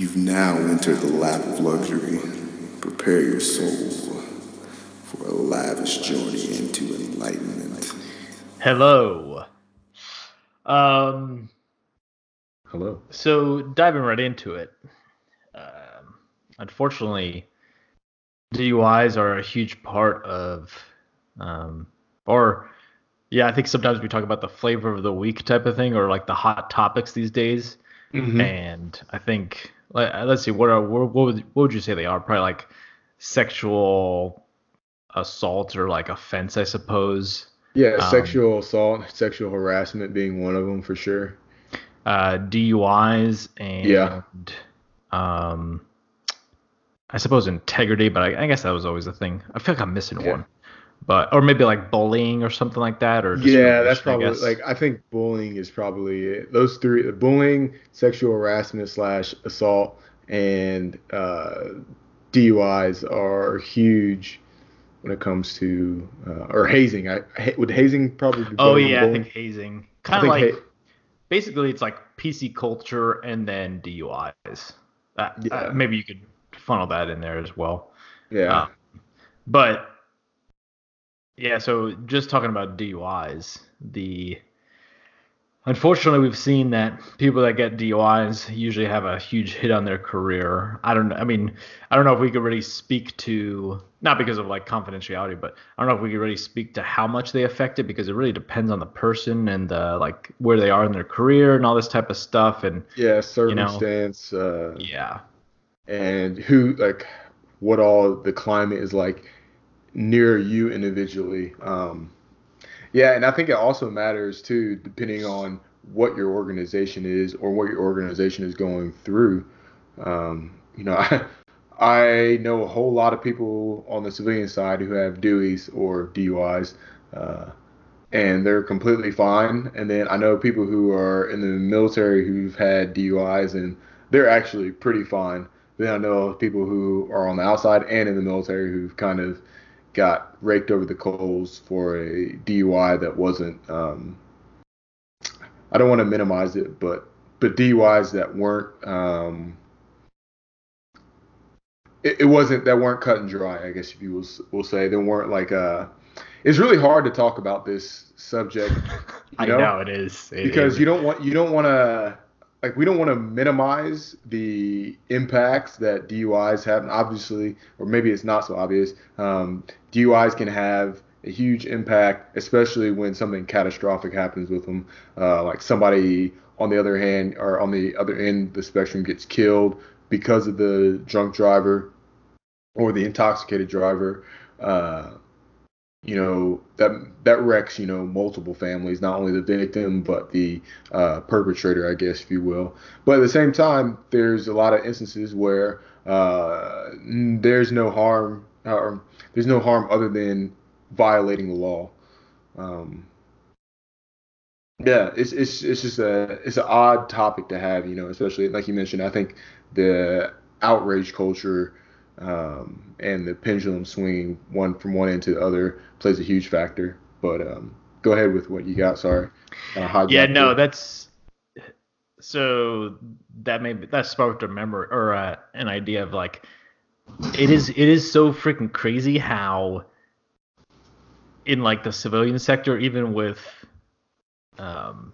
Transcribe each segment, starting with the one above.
You've now entered the lap of luxury. Prepare your soul for a lavish journey into enlightenment. Hello. Um, Hello. so diving right into it. Um, unfortunately, DUIs are a huge part of, um, or yeah, I think sometimes we talk about the flavor of the week type of thing, or like the hot topics these days. Mm-hmm. And I think let, let's see, what are what would what would you say they are? Probably like sexual assault or like offense, I suppose. Yeah, Um, sexual assault, sexual harassment being one of them for sure. uh, DUIs and Yeah. um, I suppose integrity, but I, I guess that was always a thing. I feel like I'm missing Yeah. one, but or maybe like bullying or something like that, or Yeah, that's probably like I think bullying is probably it. those three: bullying, sexual harassment slash assault, and uh, DUIs are huge when it comes to uh, or hazing. I, would hazing probably. Be oh yeah, I think hazing, kind of like ha- basically it's like PC culture and then DUIs. That, Yeah. uh, maybe you could funnel that in there as well. yeah, Um, but yeah, so just talking about DUIs, the unfortunately we've seen that people that get DUIs usually have a huge hit on their career. I don't I mean, I don't know if we could really speak to not because of like confidentiality, but I don't know if we could really speak to how much they affect it because it really depends on the person and the like where they are in their career and all this type of stuff and yeah, know, circumstance. uh, yeah. and who like what all the climate is like near you individually. Um yeah and i think it also matters too depending on what your organization is or what your organization is going through. Um you know i i know a whole lot of people on the civilian side who have deweys or duis uh and they're completely fine. And then i know people who are in the military who've had duis and they're actually pretty fine. Then I know people who are on the outside and in the military who've kind of got raked over the coals for a DUI that wasn't. Um, I don't want to minimize it, but but DUIs that weren't. Um, it, it wasn't that weren't cut and dry. I guess if you will will say they weren't like. Uh, it's really hard to talk about this subject. You I know? know it is. It because is. you don't want you don't want to like we don't want to minimize the impacts that DUIs have. And obviously, or maybe it's not so obvious. Um, DUIs can have a huge impact, especially when something catastrophic happens with them. Uh, like somebody on the other hand, or on the other end of the spectrum, gets killed because of the drunk driver or the intoxicated driver. Uh, you know that that wrecks you know multiple families not only the victim but the uh, perpetrator i guess if you will. But at the same time there's a lot of instances where uh, there's no harm or there's no harm other than violating the law. Um, yeah it's, it's it's just a it's an odd topic to have you know especially like you mentioned i think the outrage culture um, and the pendulum swinging one from one end to the other plays a huge factor. But um, go ahead with what you got. Sorry. Kinda Yeah, no, it. that's so that made that sparked a memory or uh, an idea of like it is it is so freaking crazy how in like the civilian sector even with um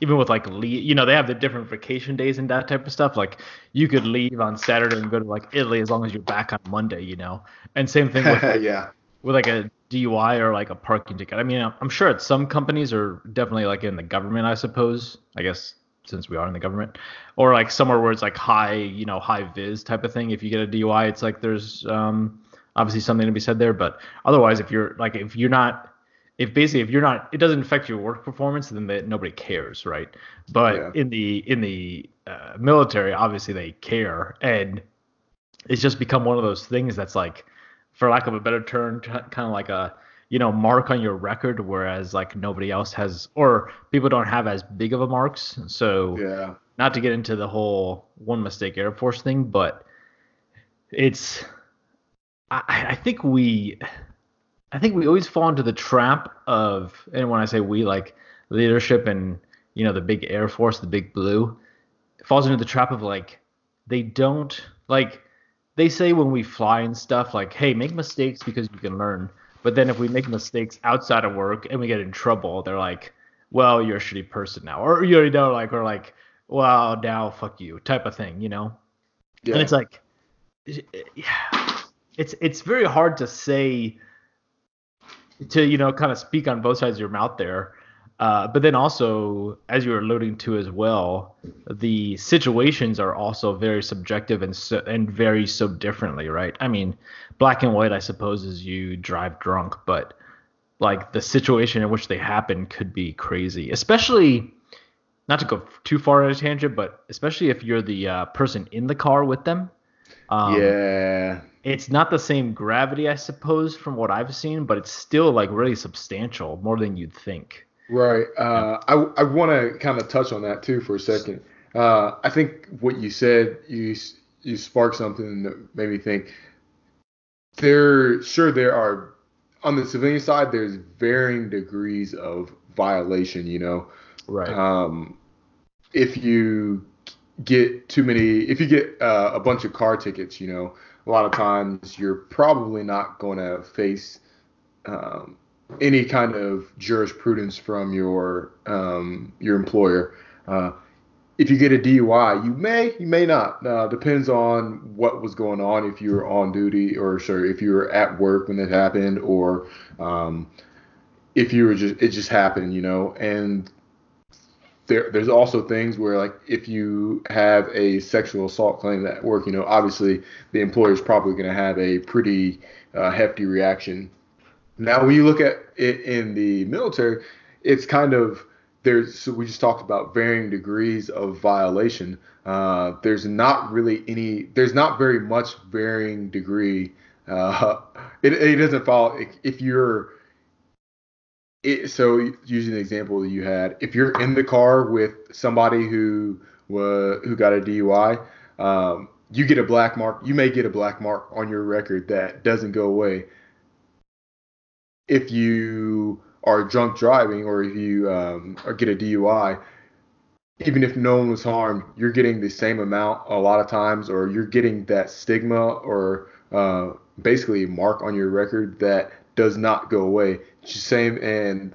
even with like leave you know they have the different vacation days and that type of stuff like you could leave on saturday and go to like italy as long as you're back on monday you know and same thing with yeah. with like a DUI or like a parking ticket. I mean, I'm sure at some companies or definitely like in the government, I suppose. I guess since we are in the government, or like somewhere where it's like high, you know, high vis type of thing. If you get a DUI, it's like there's um obviously something to be said there. But otherwise, if you're like if you're not if basically if you're not it doesn't affect your work performance then they, nobody cares right but Yeah. in the in the uh, military obviously they care and it's just become one of those things that's like for lack of a better term kind of like a you know mark on your record whereas like nobody else has or people don't have as big of a marks so Yeah. not to get into the whole one mistake air force thing but it's i i think we i think we always fall into the trap of and when i say we like leadership and you know the big air force the big blue falls into the trap of like they don't like they say when we fly and stuff like hey make mistakes because you can learn but then if we make mistakes outside of work and we get in trouble they're like well you're a shitty person now or you know like or like well now fuck you type of thing you know Yeah. and it's like yeah, it's it's very hard to say to you know kind of speak on both sides of your mouth there. Uh, but then also as you were alluding to as well the situations are also very subjective and so, and vary so differently right? I mean black and white i suppose is you drive drunk but like the situation in which they happen could be crazy especially not to go too far on a tangent but especially if you're the uh, person in the car with them. Um, yeah. It's not the same gravity, I suppose, from what I've seen, but it's still like really substantial, more than you'd think. Right. Uh, I I want to kind of touch on that too for a second. Uh, I think what you said you you sparked something that made me think. There, sure, there are on the civilian side. There's varying degrees of violation. You know, Right. um, if you get too many, if you get uh, a bunch of car tickets, you know, a lot of times you're probably not going to face um, any kind of jurisprudence from your um, your employer. Uh, if you get a DUI, you may, you may not. Uh, depends on what was going on. If you were on duty, or sorry, if you were at work when it happened, or um, if you were just it just happened, you know. And there, there's also things where like if you have a sexual assault claim at work, you know, obviously the employer is probably going to have a pretty uh, hefty reaction. Now, when you look at it in the military, it's kind of there's so we just talked about varying degrees of violation. Uh, there's not really any. There's not very much varying degree. Uh, it, it doesn't follow if you're it, so using the example that you had, if you're in the car with somebody who who got a DUI, um, you get a black mark. You may get a black mark on your record that doesn't go away. If you are drunk driving or if you um, or get a DUI, even if no one was harmed, you're getting the same amount a lot of times, or you're getting that stigma or uh, basically mark on your record that does not go away. It's the same, and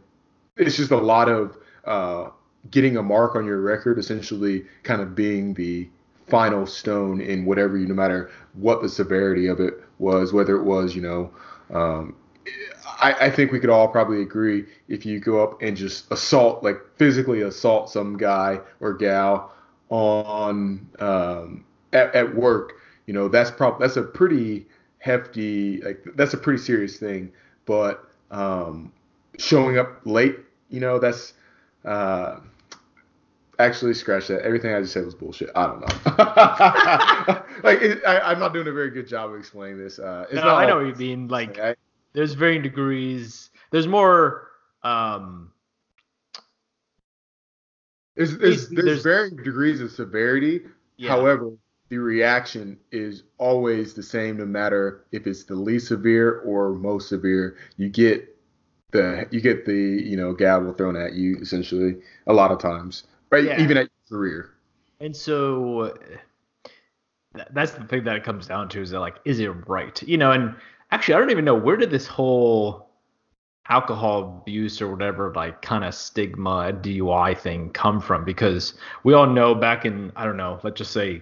it's just a lot of uh, getting a mark on your record, essentially, kind of being the final stone in whatever you, no matter what the severity of it was, whether it was, you know, um, I, I think we could all probably agree if you go up and just assault, like physically assault some guy or gal on um, at, at work, you know, that's probably that's a pretty hefty, like that's a pretty serious thing. But um, showing up late, you know, that's uh, actually scratch that. Everything I just said was bullshit. I don't know. like it, I, I'm not doing a very good job of explaining this. Uh, no, I know what you mean. Like, I- there's varying degrees. There's more. Um, There's there's, there's there's- varying degrees of severity. yeah. However, the reaction is always the same, no matter if it's the least severe or most severe. You get the you get the you know gavel thrown at you essentially a lot of times, right? Yeah. Even at your career. And so that's the thing that it comes down to is that like, is it right? You know, and actually, I don't even know where did this whole alcohol abuse or whatever like kind of stigma DUI thing come from because we all know back in I don't know, let's just say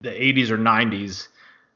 the 80s or 90s,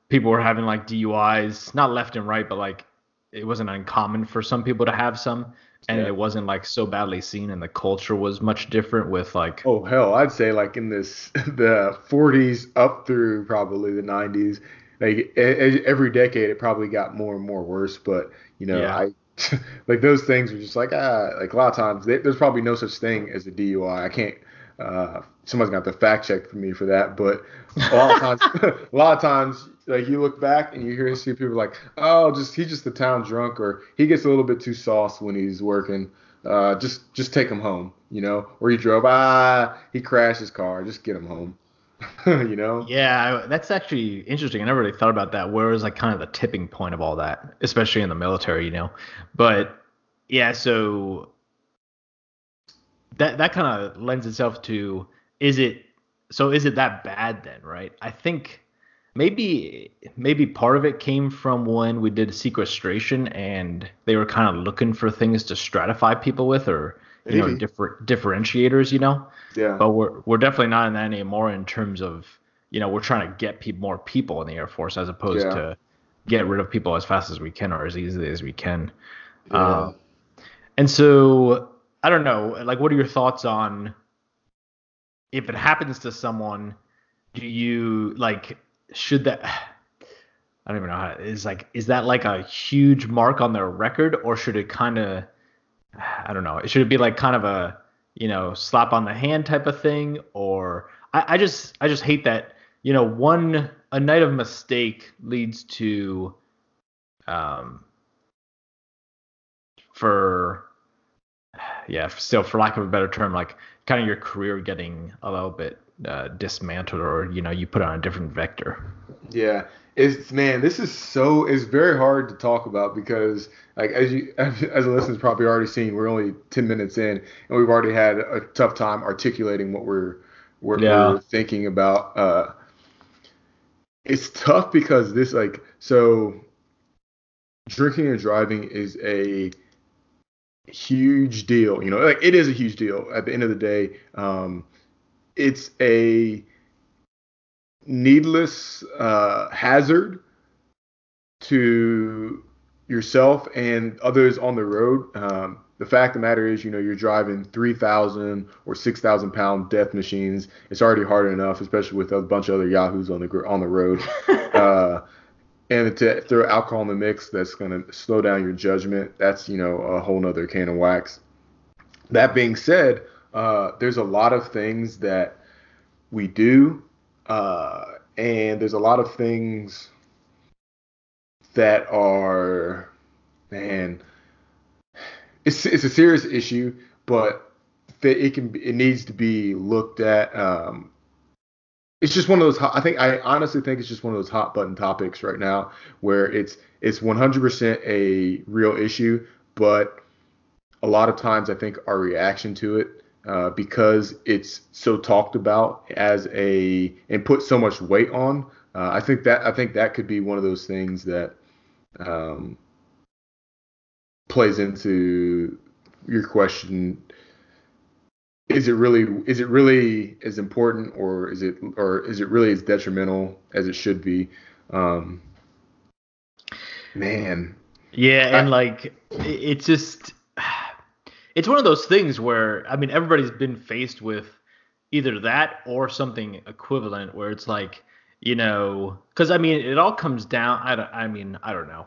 people were having like DUIs, not left and right, but like it wasn't uncommon for some people to have some, and Yeah. it wasn't like so badly seen, and the culture was much different with like Oh hell, I'd say like in this the 40s up through probably the 90s. Like every decade, it probably got more and more worse. But you know, Yeah. I like those things are just like ah, like a lot of times there- there's probably no such thing as a DUI. I can't. Uh, somebody's got to fact check for me for that. But a lot of times, a lot of times, like you look back and you hear see people like, oh, just he's just the town drunk, or he gets a little bit too sauce when he's working. Uh, just just take him home, you know. Or he drove, ah, he crashed his car, just get him home, you know. Yeah, that's actually interesting. I never really thought about that. Where was like kind of the tipping point of all that, especially in the military, you know? But yeah, so that that kind of lends itself to is it so is it that bad then, right? I think maybe maybe part of it came from when we did sequestration and they were kind of looking for things to stratify people with or you know different differentiators, you know. Yeah. But we're we're definitely not in that anymore in terms of you know we're trying to get people more people in the Air Force as opposed Yeah. to get rid of people as fast as we can or as easily as we can. Yeah. Um, and so I don't know, like what are your thoughts on if it happens to someone, do you like should that I don't even know how is like is that like a huge mark on their record or should it kind of I don't know, It should it be like kind of a you know slap on the hand type of thing or I, I just I just hate that you know one a night of mistake leads to um for yeah still for lack of a better term like kind of your career getting a little bit uh, dismantled or you know you put on a different vector Yeah, it's man, this is so it's very hard to talk about because like as you as a listener's probably already seen, we're only ten minutes in and we've already had a tough time articulating what we're what Yeah. we're thinking about. Uh, it's tough because this like so drinking and driving is a huge deal. You know, like it is a huge deal. At the end of the day, um, it's a needless uh, hazard to yourself and others on the road. Um, the fact of the matter is, you know, you're driving 3,000 or 6,000 pound death machines. It's already hard enough, especially with a bunch of other yahoos on the on the road. uh, and to throw alcohol in the mix, that's going to slow down your judgment. That's you know a whole nother can of wax. That being said, uh, there's a lot of things that we do, uh, and there's a lot of things that are, man, it's it's a serious issue, but it can it needs to be looked at. Um, it's just one of those. I think I honestly think it's just one of those hot button topics right now where it's it's 100% a real issue, but a lot of times I think our reaction to it uh, because it's so talked about as a and put so much weight on. Uh, I think that I think that could be one of those things that um, plays into your question. Is it really is it really as important or is it or is it really as detrimental as it should be? Um, man, Yeah, and I- like it's just it's one of those things where I mean everybody's been faced with either that or something equivalent where it's like you know because I mean it all comes down I don't, I mean I don't know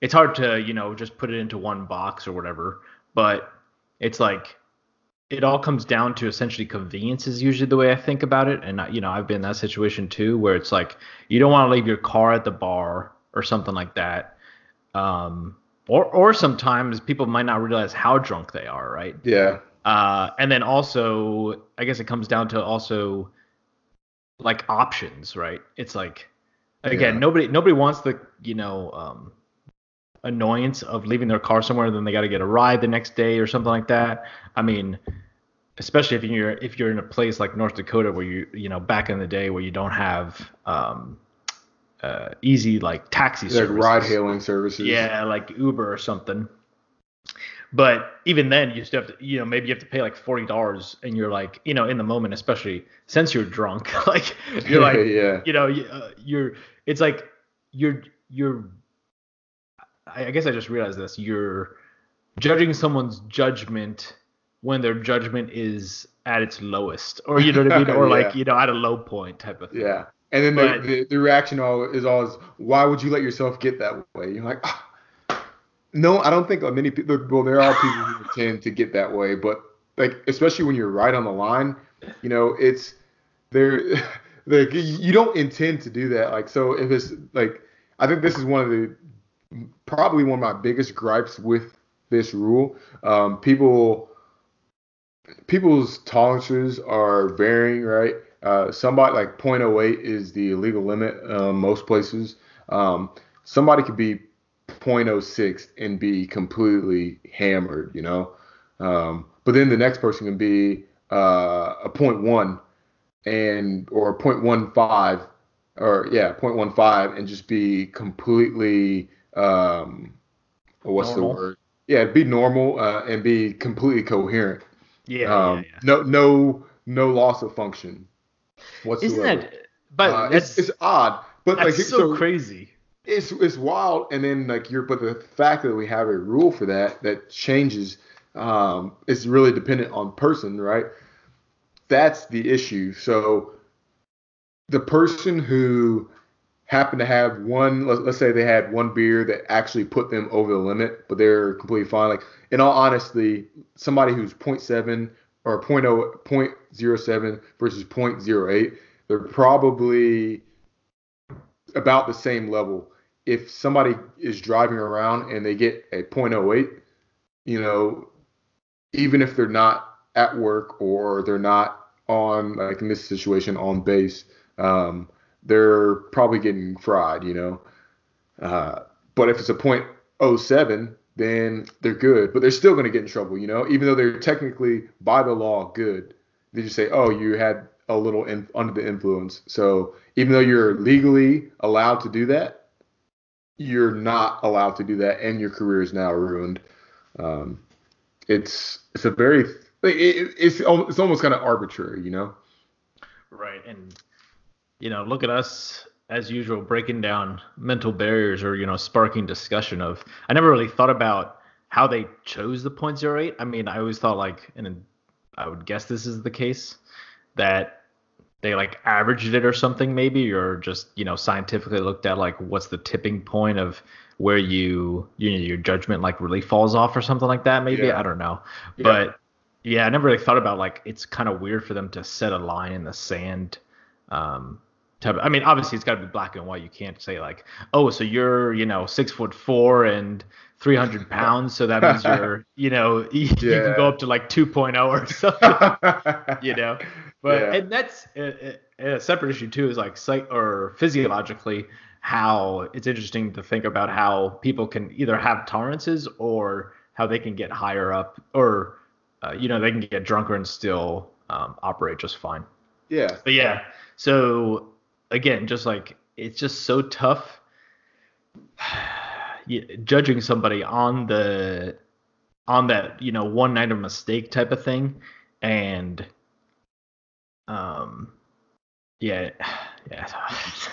it's hard to you know just put it into one box or whatever but it's like it all comes down to essentially convenience is usually the way I think about it and you know I've been in that situation too where it's like you don't want to leave your car at the bar or something like that um, or or sometimes people might not realize how drunk they are, right? yeah, Uh, and then also, I guess it comes down to also like options, right? It's like again, Yeah. nobody nobody wants the you know um, annoyance of leaving their car somewhere, then they got to get a ride the next day or something like that. I mean, especially if you're if you're in a place like North Dakota where you you know back in the day where you don't have um, uh, easy like taxi like ride hailing services. Yeah, like Uber or something. But even then, you still have to, you know, maybe you have to pay like forty dollars, and you're like, you know, in the moment, especially since you're drunk, like you're like, yeah, you know, you- uh, you're, it's like you're, you're. I I guess I just realized this. You're judging someone's judgment when their judgment is at its lowest, or you know what I mean, or Yeah. like you know at a low point type of thing. yeah. And then But- the, the, the reaction all is always, why would you let yourself get that way? You're like, ah. no, I don't think many people. Well, there are people who tend to get that way, but like especially when you're right on the line, you know, it's there. Like you don't intend to do that. Like so, if it's like, I think this is one of the probably one of my biggest gripes with this rule. Um, people people's tolerances are varying, right? Uh, somebody like 0.08 is the legal limit um, most places. Um, somebody could be 0.06 and be completely hammered, you know. Um, but then the next person can be uh, a 0.1 and or 0.15 or yeah 0.15 and just be completely um what's Normal. the word yeah be normal uh, and be completely coherent Yeah, um yeah, yeah. no no no loss of function whatsoever Isn't that? But Uh, it's, it's odd but that's like so, crazy. it's it's wild and then like you're but the fact that we have a rule for that that changes um is really dependent on person right that's the issue so the person who happened to have one let, let's say they had one beer that actually put them over the limit but they're completely fine like in all honesty somebody who's 0.7 or 0.0 0.07 versus 0.08 they're probably about the same level. If somebody is driving around and they get a 0.08, you know, even if they're not at work or they're not on, like in this situation, on base, um, they're probably getting fried, you know. Uh, but if it's a 0.07, then they're good, but they're still going to get in trouble, you know, even though they're technically by the law good. They just say, oh, you had a little in, under the influence. So even though you're legally allowed to do that, you're not allowed to do that, and your career is now ruined. Um, it's it's a very it, it, it's it's almost kind of arbitrary, you know. Right. And, you know, look at us as usual breaking down mental barriers or, you know, sparking discussion of. I never really thought about how they chose the .08. I mean, I always thought, like, and I would guess this is the case, that they like averaged it or something maybe or just you know scientifically looked at like what's the tipping point of where you you know your judgment like really falls off or something like that maybe Yeah. i don't know Yeah. but yeah i never really thought about like it's kind of weird for them to set a line in the sand um type i mean obviously it's got to be black and white. You can't say like oh so you're you know six foot four and 300 pounds so that means you're you know you, you can go up to like 2.0 or something you know? But Yeah. and that's a, a, a separate issue too is like psych or physiologically how it's interesting to think about how people can either have tolerances or how they can get higher up or uh, you know they can get drunker and still um, operate just fine. Yeah, but yeah. So again just like it's just so tough judging somebody on the on that you know one night of mistake type of thing. And um yeah yeah.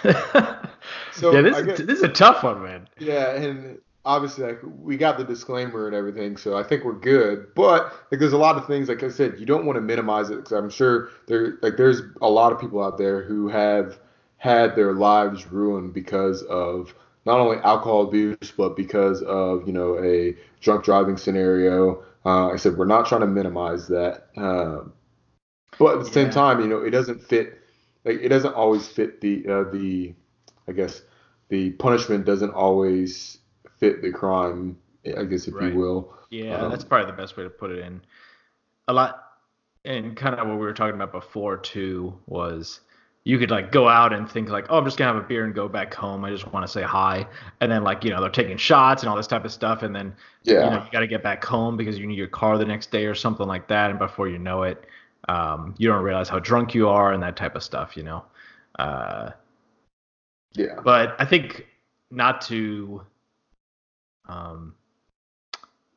So, yeah this I is, guess- this is a tough one man. Yeah, and obviously, like we got the disclaimer and everything, so I think we're good. But like, there's a lot of things, like I said, you don't want to minimize it because I'm sure there, like, there's a lot of people out there who have had their lives ruined because of not only alcohol abuse, but because of you know a drunk driving scenario. Uh, I said we're not trying to minimize that, uh, but at the same Yeah. time, you know, it doesn't fit. Like, it doesn't always fit the uh, the, I guess the punishment doesn't always fit the crime, I guess if Right. you will. Yeah, Um, that's probably the best way to put it in. A lot, and kind of what we were talking about before too was you could like go out and think like, oh, I'm just gonna have a beer and go back home. I just want to say hi, and then like you know they're taking shots and all this type of stuff, and then Yeah. you know you got to get back home because you need your car the next day or something like that, and before you know it, um, you don't realize how drunk you are and that type of stuff, you know. Uh, Yeah. but I think not to um,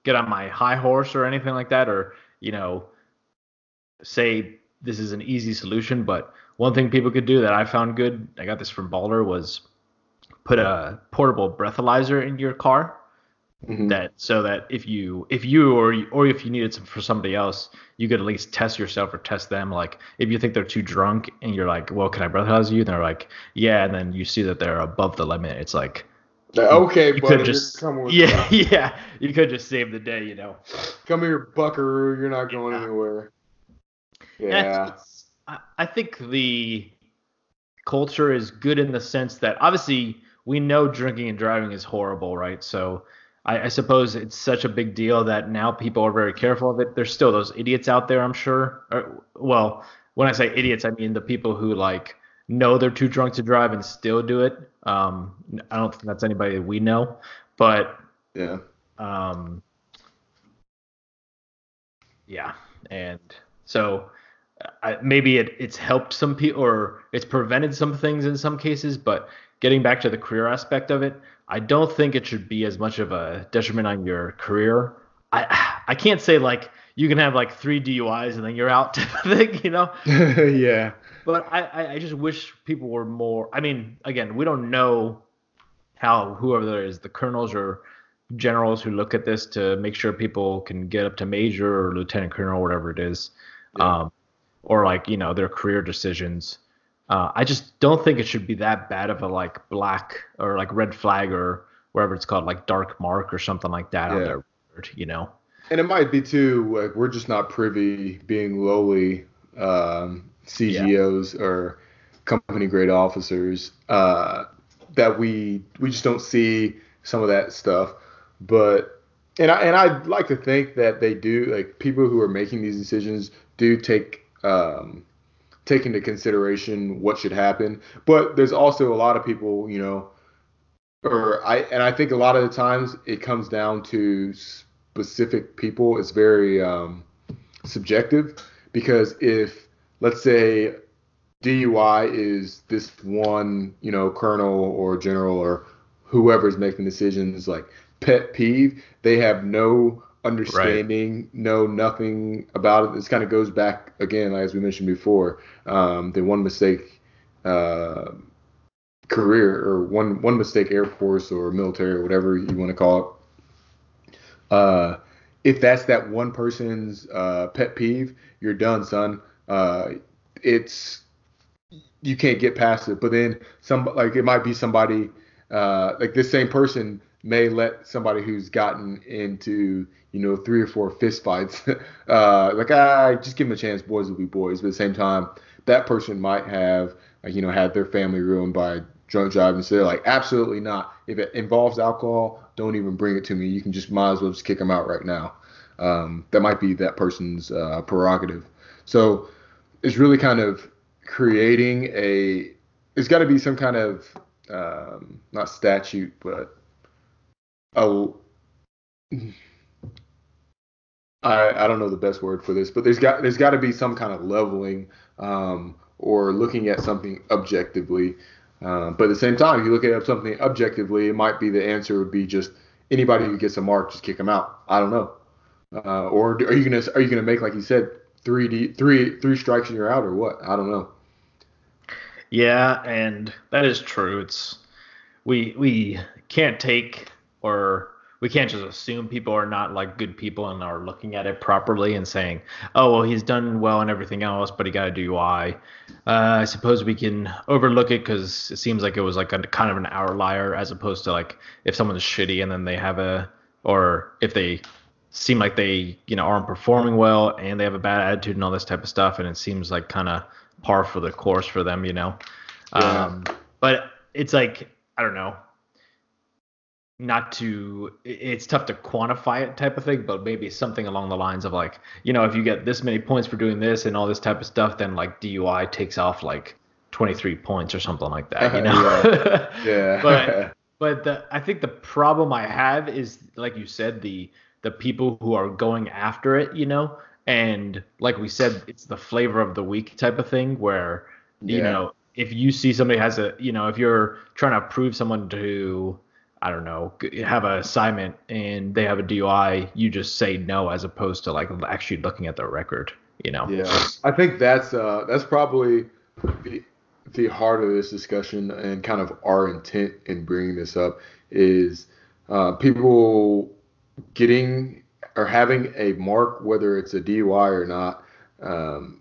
get on my high horse or anything like that, or you know, say this is an easy solution. But one thing people could do that I found good, I got this from Balder, was put a portable breathalyzer in your car. Mhm. That so that if you if you or or if you needed some for somebody else, you could at least test yourself or test them. Like if you think they're too drunk and you're like, well, can I breathalyze you? And they're like, yeah, and then you see that they're above the limit. It's like Like, okay, you buddy, could just you're with yeah yeah you could just save the day, you know. come here, Buckaroo. You're not going Yeah. anywhere. Yeah, Yeah. it's- it's- I, I think the culture is good in the sense that obviously we know drinking and driving is horrible, right? So I, I suppose it's such a big deal that now people are very careful of it. There's still those idiots out there, I'm sure. Or, well, when I say idiots, I mean the people who like know they're too drunk to drive and still do it. Um, I don't think that's anybody that we know, but Yeah. um, yeah, and so I, maybe it, it's helped some people or it's prevented some things in some cases. But getting back to the career aspect of it, I don't think it should be as much of a detriment on your career. I I can't say like you can have like three DUIs and then you're out type of thing, you know. yeah. But I, I just wish people were more. I mean, again, we don't know how whoever there is, the colonels or generals who look at this to make sure people can get up to major or lieutenant colonel, or whatever it is, yeah. um, or like you know their career decisions. Uh, I just don't think it should be that bad of a like black or like red flag or whatever it's called, like dark mark or something like that yeah. on their record, you know. And it might be too like we're just not privy, being lowly um, CGOs yeah. or company grade officers, uh, that we we just don't see some of that stuff. But and I and I'd like to think that they do like people who are making these decisions do take um, take into consideration what should happen. But there's also a lot of people, you know, or I and I think a lot of the times it comes down to specific people. It's very um, subjective because if let's say DUI is this one, you know, colonel or general or whoever's making decisions like pet peeve, they have no understanding, right. know nothing about it. This kind of goes back again, as we mentioned before, um, the one mistake uh, career or one one mistake Air Force or military or whatever you want to call it. Uh, if that's that one person's uh, pet peeve, you're done, son. Uh, it's you can't get past it. But then some like it might be somebody uh, like this same person may let somebody who's gotten into you know three or four fist fights uh, like I ah, just give them a chance boys will be boys. But at the same time that person might have you know had their family ruined by drunk driving. So they're like absolutely not. If it involves alcohol don't even bring it to me. You can just might as well just kick them out right now. Um, that might be that person's uh, prerogative. So it's really kind of creating a It's got to be some kind of um, not statute but I, I don't know the best word for this, but there's got there's got to be some kind of leveling um, or looking at something objectively. Uh, but at the same time, if you look at something objectively, it might be the answer would be just anybody who gets a mark, just kick them out. I don't know. Uh, or are you gonna are you gonna make like you said three D three three strikes and you're out or what? I don't know. Yeah, and that is true. It's we we can't take or we can't just assume people are not like good people and are looking at it properly and saying, oh well, he's done well and everything else, but he got a DUI. Uh, I suppose we can overlook it because it seems like it was like a kind of an outlier as opposed to like if someone's shitty and then they have a or if they seem like they you know aren't performing well and they have a bad attitude and all this type of stuff and it seems like kind of par for the course for them, you know. Yeah. Um, but it's like I don't know, not to it's tough to quantify it type of thing, but maybe something along the lines of like you know if you get this many points for doing this and all this type of stuff, then like DUI takes off like 23 points or something like that, you uh-huh, know. yeah. yeah. but but the, I think the problem I have is like you said the the people who are going after it, you know, and like we said, it's the flavor of the week type of thing where, you yeah. know, if you see somebody has a, you know, if you're trying to prove someone to, I don't know, have an assignment and they have a DUI, you just say no as opposed to like actually looking at their record, you know? Yeah. I think that's, uh, that's probably the, the heart of this discussion and kind of our intent in bringing this up is uh, people getting or having a mark, whether it's a DUI or not, um,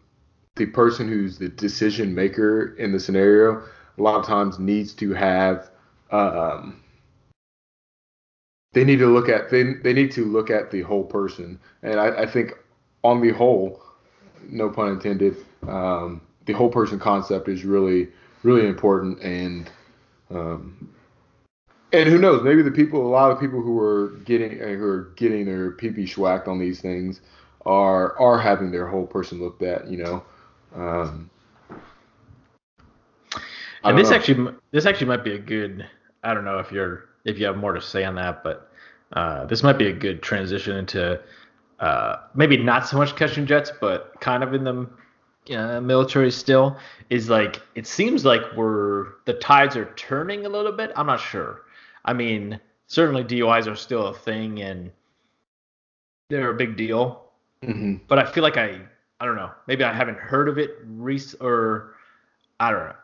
the person who's the decision maker in the scenario a lot of times needs to have um, they need to look at they, they need to look at the whole person and I, I think on the whole no pun intended um, the whole person concept is really really important and um, and who knows? Maybe the people, a lot of people who are getting who are getting their PP schwacked on these things are are having their whole person looked at. You know. Um, and this know. actually this actually might be a good. I don't know if you're if you have more to say on that, but uh, this might be a good transition into uh, maybe not so much catching jets, but kind of in the uh, military still is like it seems like we're the tides are turning a little bit. I'm not sure. I mean, certainly DUIs are still a thing and they're a big deal. Mm-hmm. But I feel like I I don't know. Maybe I haven't heard of it rec- or I don't know.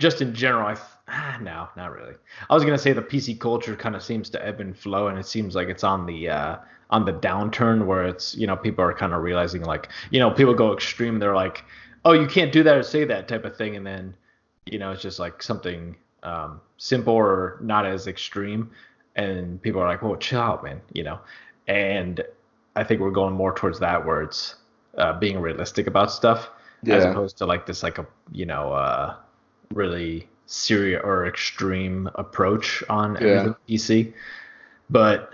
Just in general, I ah, no, not really. I was gonna say the PC culture kind of seems to ebb and flow, and it seems like it's on the uh, on the downturn where it's you know people are kind of realizing like you know people go extreme. They're like, oh, you can't do that or say that type of thing, and then you know it's just like something um, simple or not as extreme, and people are like, well, chill out, man, you know. And I think we're going more towards that where it's uh, being realistic about stuff as opposed to like this like a you know uh, really serious or extreme approach on Yeah. everything PC. But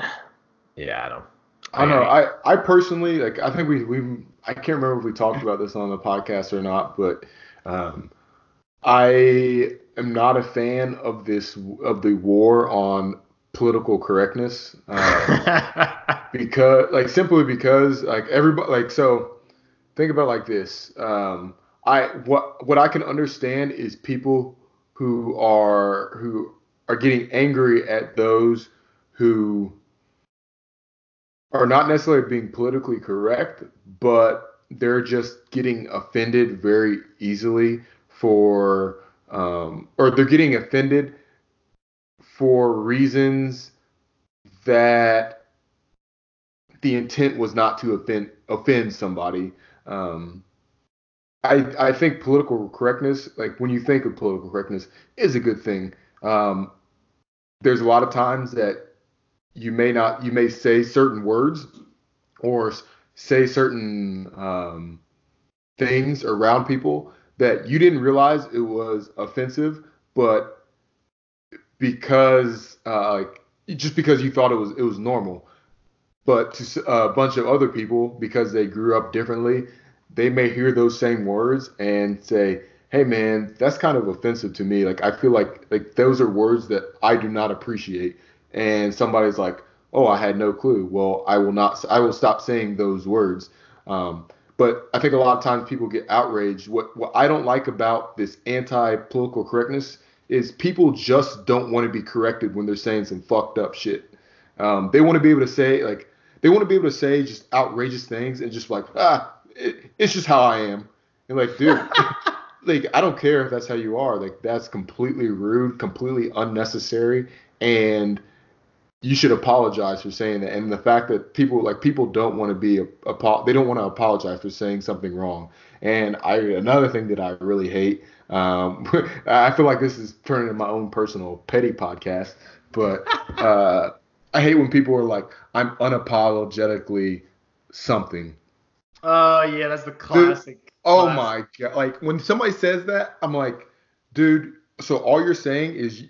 yeah, I don't. I don't know. I, I personally like. I think we we I can't remember if we talked about this on the podcast or not, but um, I am not a fan of this of the war on political correctness. Uh, because like simply because like everybody like so think about it like this um i what what i can understand is people who are who are getting angry at those who are not necessarily being politically correct but they're just getting offended very easily for um or they're getting offended for reasons that the intent was not to offend offend somebody. Um, I I think political correctness, like when you think of political correctness, is a good thing. Um, there's a lot of times that you may not you may say certain words or say certain um, things around people that you didn't realize it was offensive, but because uh, just because you thought it was it was normal but to a bunch of other people because they grew up differently they may hear those same words and say hey man that's kind of offensive to me. Like i feel like like those are words that i do not appreciate. And somebody's like oh i had no clue. Well i will not i will stop saying those words. Um, but i think a lot of times people get outraged. What what i don't like about this anti-political correctness is people just don't want to be corrected when they're saying some fucked up shit. Um, they want to be able to say like they want to be able to say just outrageous things and just like ah it, it's just how I am. And like dude like I don't care if that's how you are. Like that's completely rude completely unnecessary. And you should apologize for saying that. And the fact that people like people don't want to be a, a they don't want to apologize for saying something wrong. And I another thing that I really hate um, I feel like this is turning into my own personal petty podcast but uh, I hate when people are like, I'm unapologetically something. Oh yeah, that's the classic. Oh classic. my god! Like when somebody says that, I'm like, dude. So all you're saying is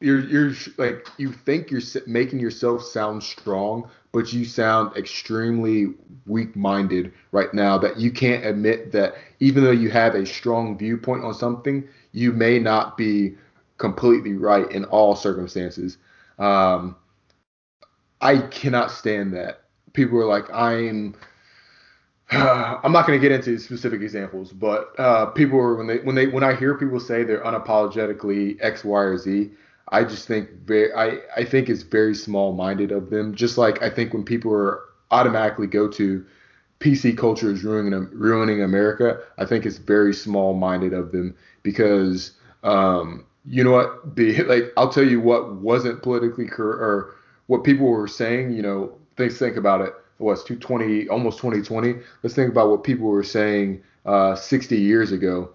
you're you're like you think you're making yourself sound strong, but you sound extremely weak-minded right now. That you can't admit that even though you have a strong viewpoint on something, you may not be completely right in all circumstances. Um, I cannot stand that. People are like, I'm. I'm not going to get into specific examples, but uh, people are when they when they when I hear people say they're unapologetically X, Y, or Z, I just think very I I think it's very small minded of them. Just like I think when people are automatically go to PC culture is ruining ruining America, I think it's very small minded of them because um, you know what the like I'll tell you what wasn't politically correct or what people were saying. You know, think think about it. What's 220 almost 2020? Let's think about what people were saying uh, 60 years ago.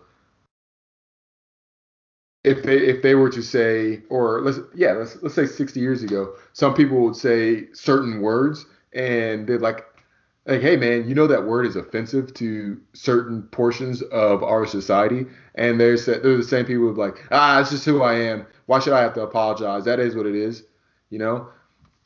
If they if they were to say or let's yeah let's let's say 60 years ago, some people would say certain words and they're like like, hey man, you know that word is offensive to certain portions of our society, and they're they're the same people who are like, ah, it's just who I am. Why should I have to apologize? That is what it is, you know.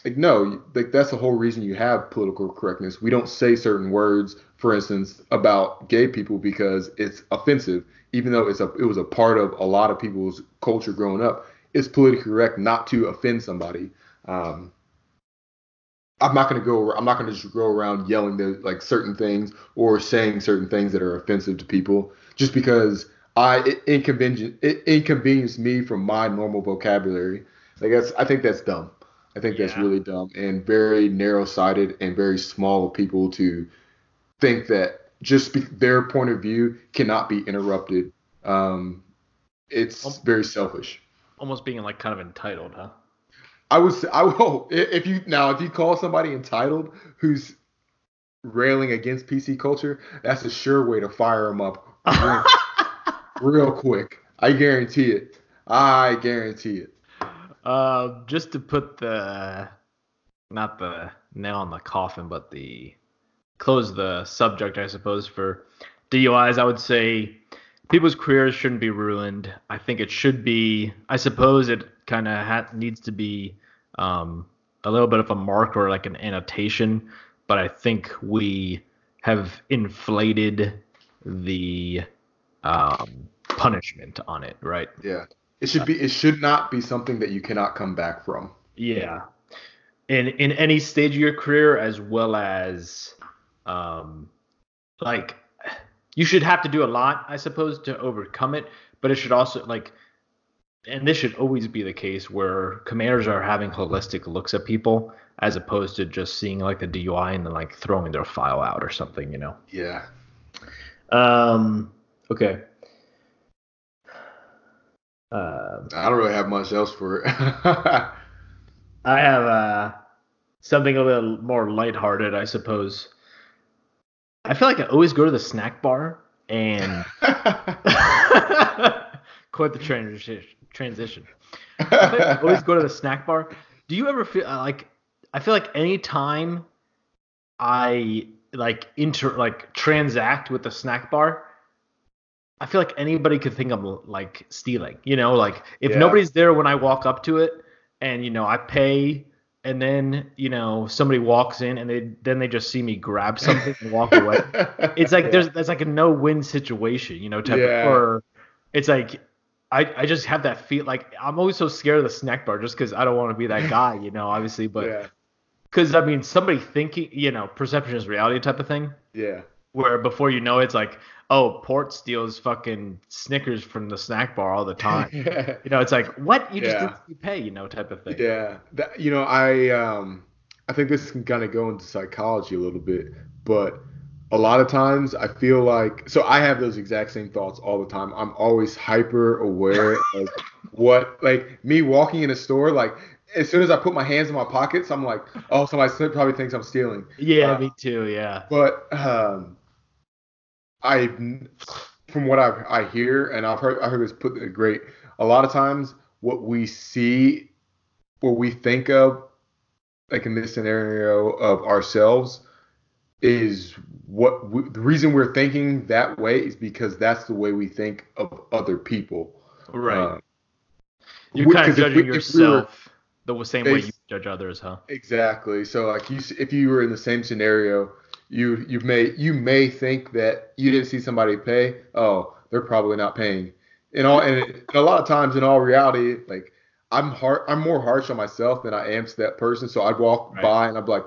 Like no, like that's the whole reason you have political correctness. We don't say certain words, for instance, about gay people because it's offensive, even though it's a it was a part of a lot of people's culture growing up. It's politically correct not to offend somebody. Um, I'm not gonna go. I'm not gonna just go around yelling the, like certain things or saying certain things that are offensive to people just because I it inconvenience it inconvenience me from my normal vocabulary. Like that's I think that's dumb. I think that's Yeah. really dumb and very narrow-sighted and very small of people to think that just be, their point of view cannot be interrupted. Um, it's Um, very selfish. Almost being like kind of entitled, huh? I would say, I will if you now if you call somebody entitled who's railing against PC culture, that's a sure way to fire them up real, real quick. I guarantee it. I guarantee it. Uh, just to put the not the nail in the coffin, but the close the subject, I suppose, for DUIs, I would say people's careers shouldn't be ruined. I think it should be. I suppose it kind of ha- needs to be um, a little bit of a mark or like an annotation, but I think we have inflated the um, punishment on it, right? Yeah. It should be. It should not be something that you cannot come back from. Yeah. In in any stage of your career as well as um like you should have to do a lot, I suppose, to overcome it, but it should also like and this should always be the case where commanders are having holistic looks at people as opposed to just seeing like the DUI and then like throwing their file out or something, you know. Yeah. Um okay. Um I don't really have much else for it. I have uh, something a little more lighthearted, I suppose. I feel like I always go to the snack bar and quite the transition. Transition. I feel like I always go to the snack bar. Do you ever feel uh, like I feel like any time I like inter like transact with the snack bar, I feel like anybody could think I'm like stealing. You know, like if Yeah. nobody's there when I walk up to it, and you know I pay, and then you know somebody walks in and they then they just see me grab something and walk away. It's like Yeah. there's there's like a no win situation, you know, type Yeah. of, or it's like I I just have that feel like I'm always so scared of the snack bar just because I don't want to be that guy, you know, obviously, but yeah. because I mean somebody thinking, you know, perception is reality type of thing Yeah. Where before you know it's like oh port steals fucking snickers from the snack bar all the time you know it's like what you just Yeah. didn't pay you know type of thing Yeah, that, you know, I um, I think this can kind of go into psychology a little bit, but a lot of times I feel like so I have those exact same thoughts all the time. I'm always hyper aware of what like me walking in a store like as soon as I put my hands in my pockets, I'm like, oh, somebody probably thinks I'm stealing. yeah Uh, me too yeah But um, I, from what I I hear, and I've heard I heard this put great. A lot of times, what we see, what we think of, like in this scenario of ourselves, is what we, the reason we're thinking that way is because that's the way we think of other people. right Uh, you're kind of judging we- if we were- yourself the same way you judge others huh Exactly. So like you, if you were in the same scenario, you you may you may think that you didn't see somebody pay. Oh, they're probably not paying. In all and, it- and a lot of times in all reality, like I'm hard, I'm more harsh on myself than I am to that person. So I'd walk Right. by and I'm like,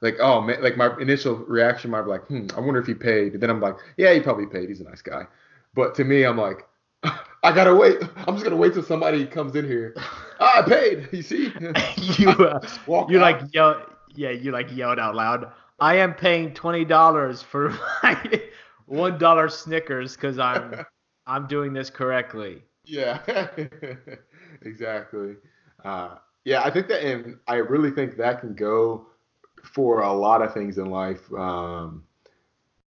like oh man, like my initial reaction might be like, hmm, I wonder if he paid. And then I'm like, yeah, he probably paid. He's a nice guy. But to me, I'm like, I gotta wait. I'm just gonna wait till somebody comes in here. I paid. You see? you uh, you out. like yell yeah you like yelled out loud i am paying twenty dollars for my one dollar snickers because i'm i'm doing this correctly Yeah, exactly. Uh, yeah, I think that, and I really think that can go for a lot of things in life. Um,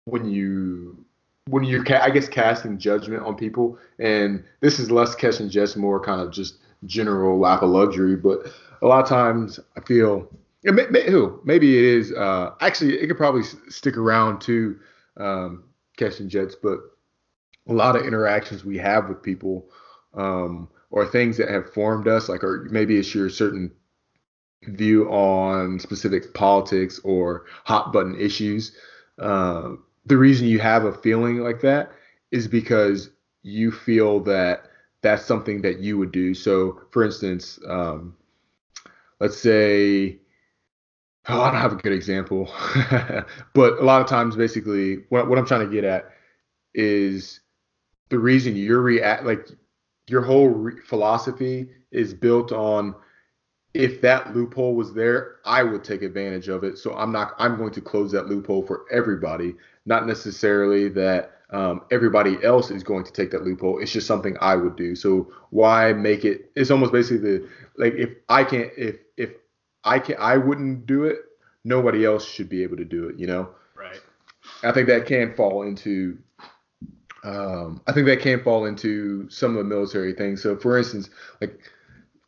when you, when you're, ca- I guess, casting judgment on people, and this is less casting judgment, more kind of just general lack of luxury. But a lot of times, I feel, may, may, who maybe it is. Uh, actually, it could probably s- stick around to um, catching jets, but a lot of interactions we have with people um, or things that have formed us, like or maybe it's your certain view on specific politics or hot button issues. Uh, the reason you have a feeling like that is because you feel that that's something that you would do. So, for instance, um, let's say oh, I don't have a good example, but a lot of times, basically, what what I'm trying to get at is the reason you're react like your whole re- philosophy is built on if that loophole was there, I would take advantage of it. So I'm not I'm going to close that loophole for everybody, not necessarily that um, everybody else is going to take that loophole. It's just something I would do. So why make it? It's almost basically the like if I can't if if I can I wouldn't do it, nobody else should be able to do it. You know. Right. I think that can fall into um, I think that can fall into some of the military things. So, for instance, like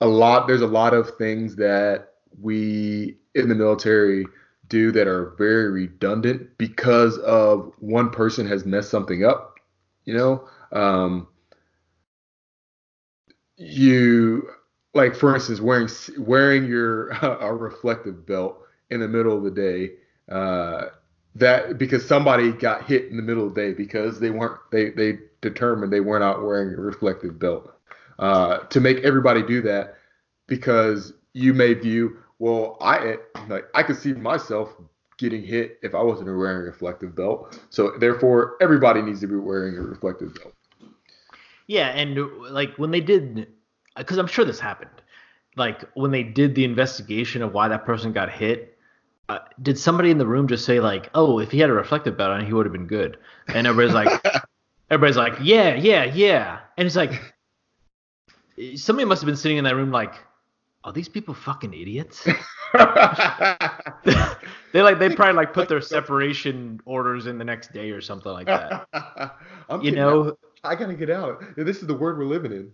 a lot, there's a lot of things that we in the military do that are very redundant because of one person has messed something up. You know, um, you like for instance wearing wearing your a reflective belt in the middle of the day. Uh, that because somebody got hit in the middle of the day because they weren't they they determined they were not wearing a reflective belt. Uh, to make everybody do that because you may view well I like I could see myself getting hit if I wasn't wearing a reflective belt. So therefore everybody needs to be wearing a reflective belt. Yeah, and like when they did because I'm sure this happened. Like when they did the investigation of why that person got hit, uh, did somebody in the room just say like, "Oh, if he had a reflective belt on, he would have been good," and everybody's like, everybody's like, "Yeah, yeah, yeah," and it's like, somebody must have been sitting in that room like, "Are these people fucking idiots?" they like they probably like put their separation orders in the next day or something like that. you know, out. I gotta get out. This is the world we're living in.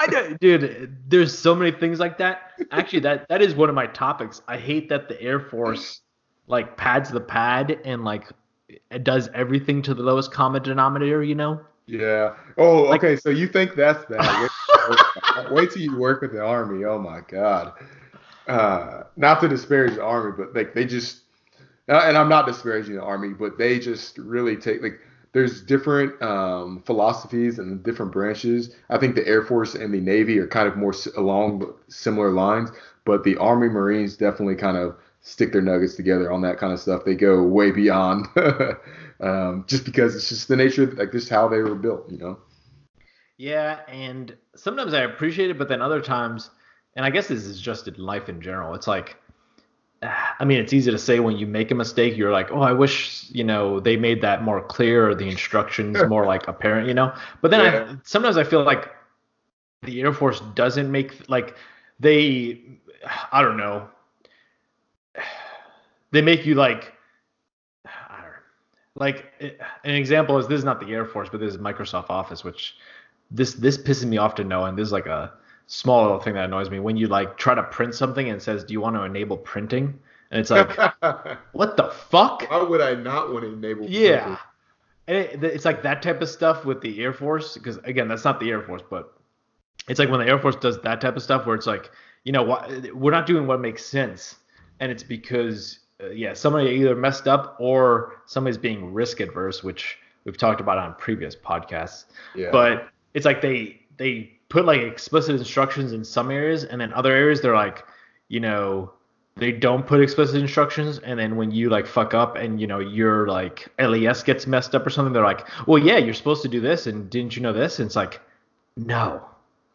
I know, dude. There's so many things like that. Actually, that that is one of my topics. I hate that the Air Force like pads the pad and like it does everything to the lowest common denominator. You know? Yeah. Oh, like, okay. So you think that's bad? Wait, wait till you work with the army. Oh my god. Uh, not to disparage the army, but like they just, and I'm not disparaging the army, but they just really take like there's different um, philosophies and different branches. I think the Air Force and the Navy are kind of more along similar lines, but the Army Marines definitely kind of stick their nuggets together on that kind of stuff. They go way beyond, um, just because it's just the nature, of, like just how they were built, you know. Yeah, and sometimes I appreciate it, but then other times, and I guess this is just in life in general. It's like I mean, it's easy to say when you make a mistake, you're like, oh, I wish, you know, they made that more clear or the instructions more like apparent, you know. But then yeah. I, sometimes I feel like the Air Force doesn't make like they, I don't know, they make you like, I don't know, like an example is this is not the Air Force, but this is Microsoft Office, which this this pisses me off to know, and this is like a small little thing that annoys me when you like try to print something and it says, "Do you want to enable printing?" And it's like, what the fuck? Why would I not want to enable? Yeah, printing? and it, it's like that type of stuff with the Air Force because again, that's not the Air Force, but it's like when the Air Force does that type of stuff where it's like, you know, what we're not doing what makes sense, and it's because uh, yeah, somebody either messed up or somebody's being risk adverse, which we've talked about on previous podcasts. Yeah. But it's like they they put like explicit instructions in some areas, and then other areas they're like, you know, they don't put explicit instructions, and then when you like fuck up and you know your like LES gets messed up or something, they're like, well, yeah, you're supposed to do this, and didn't you know this? And it's like, no.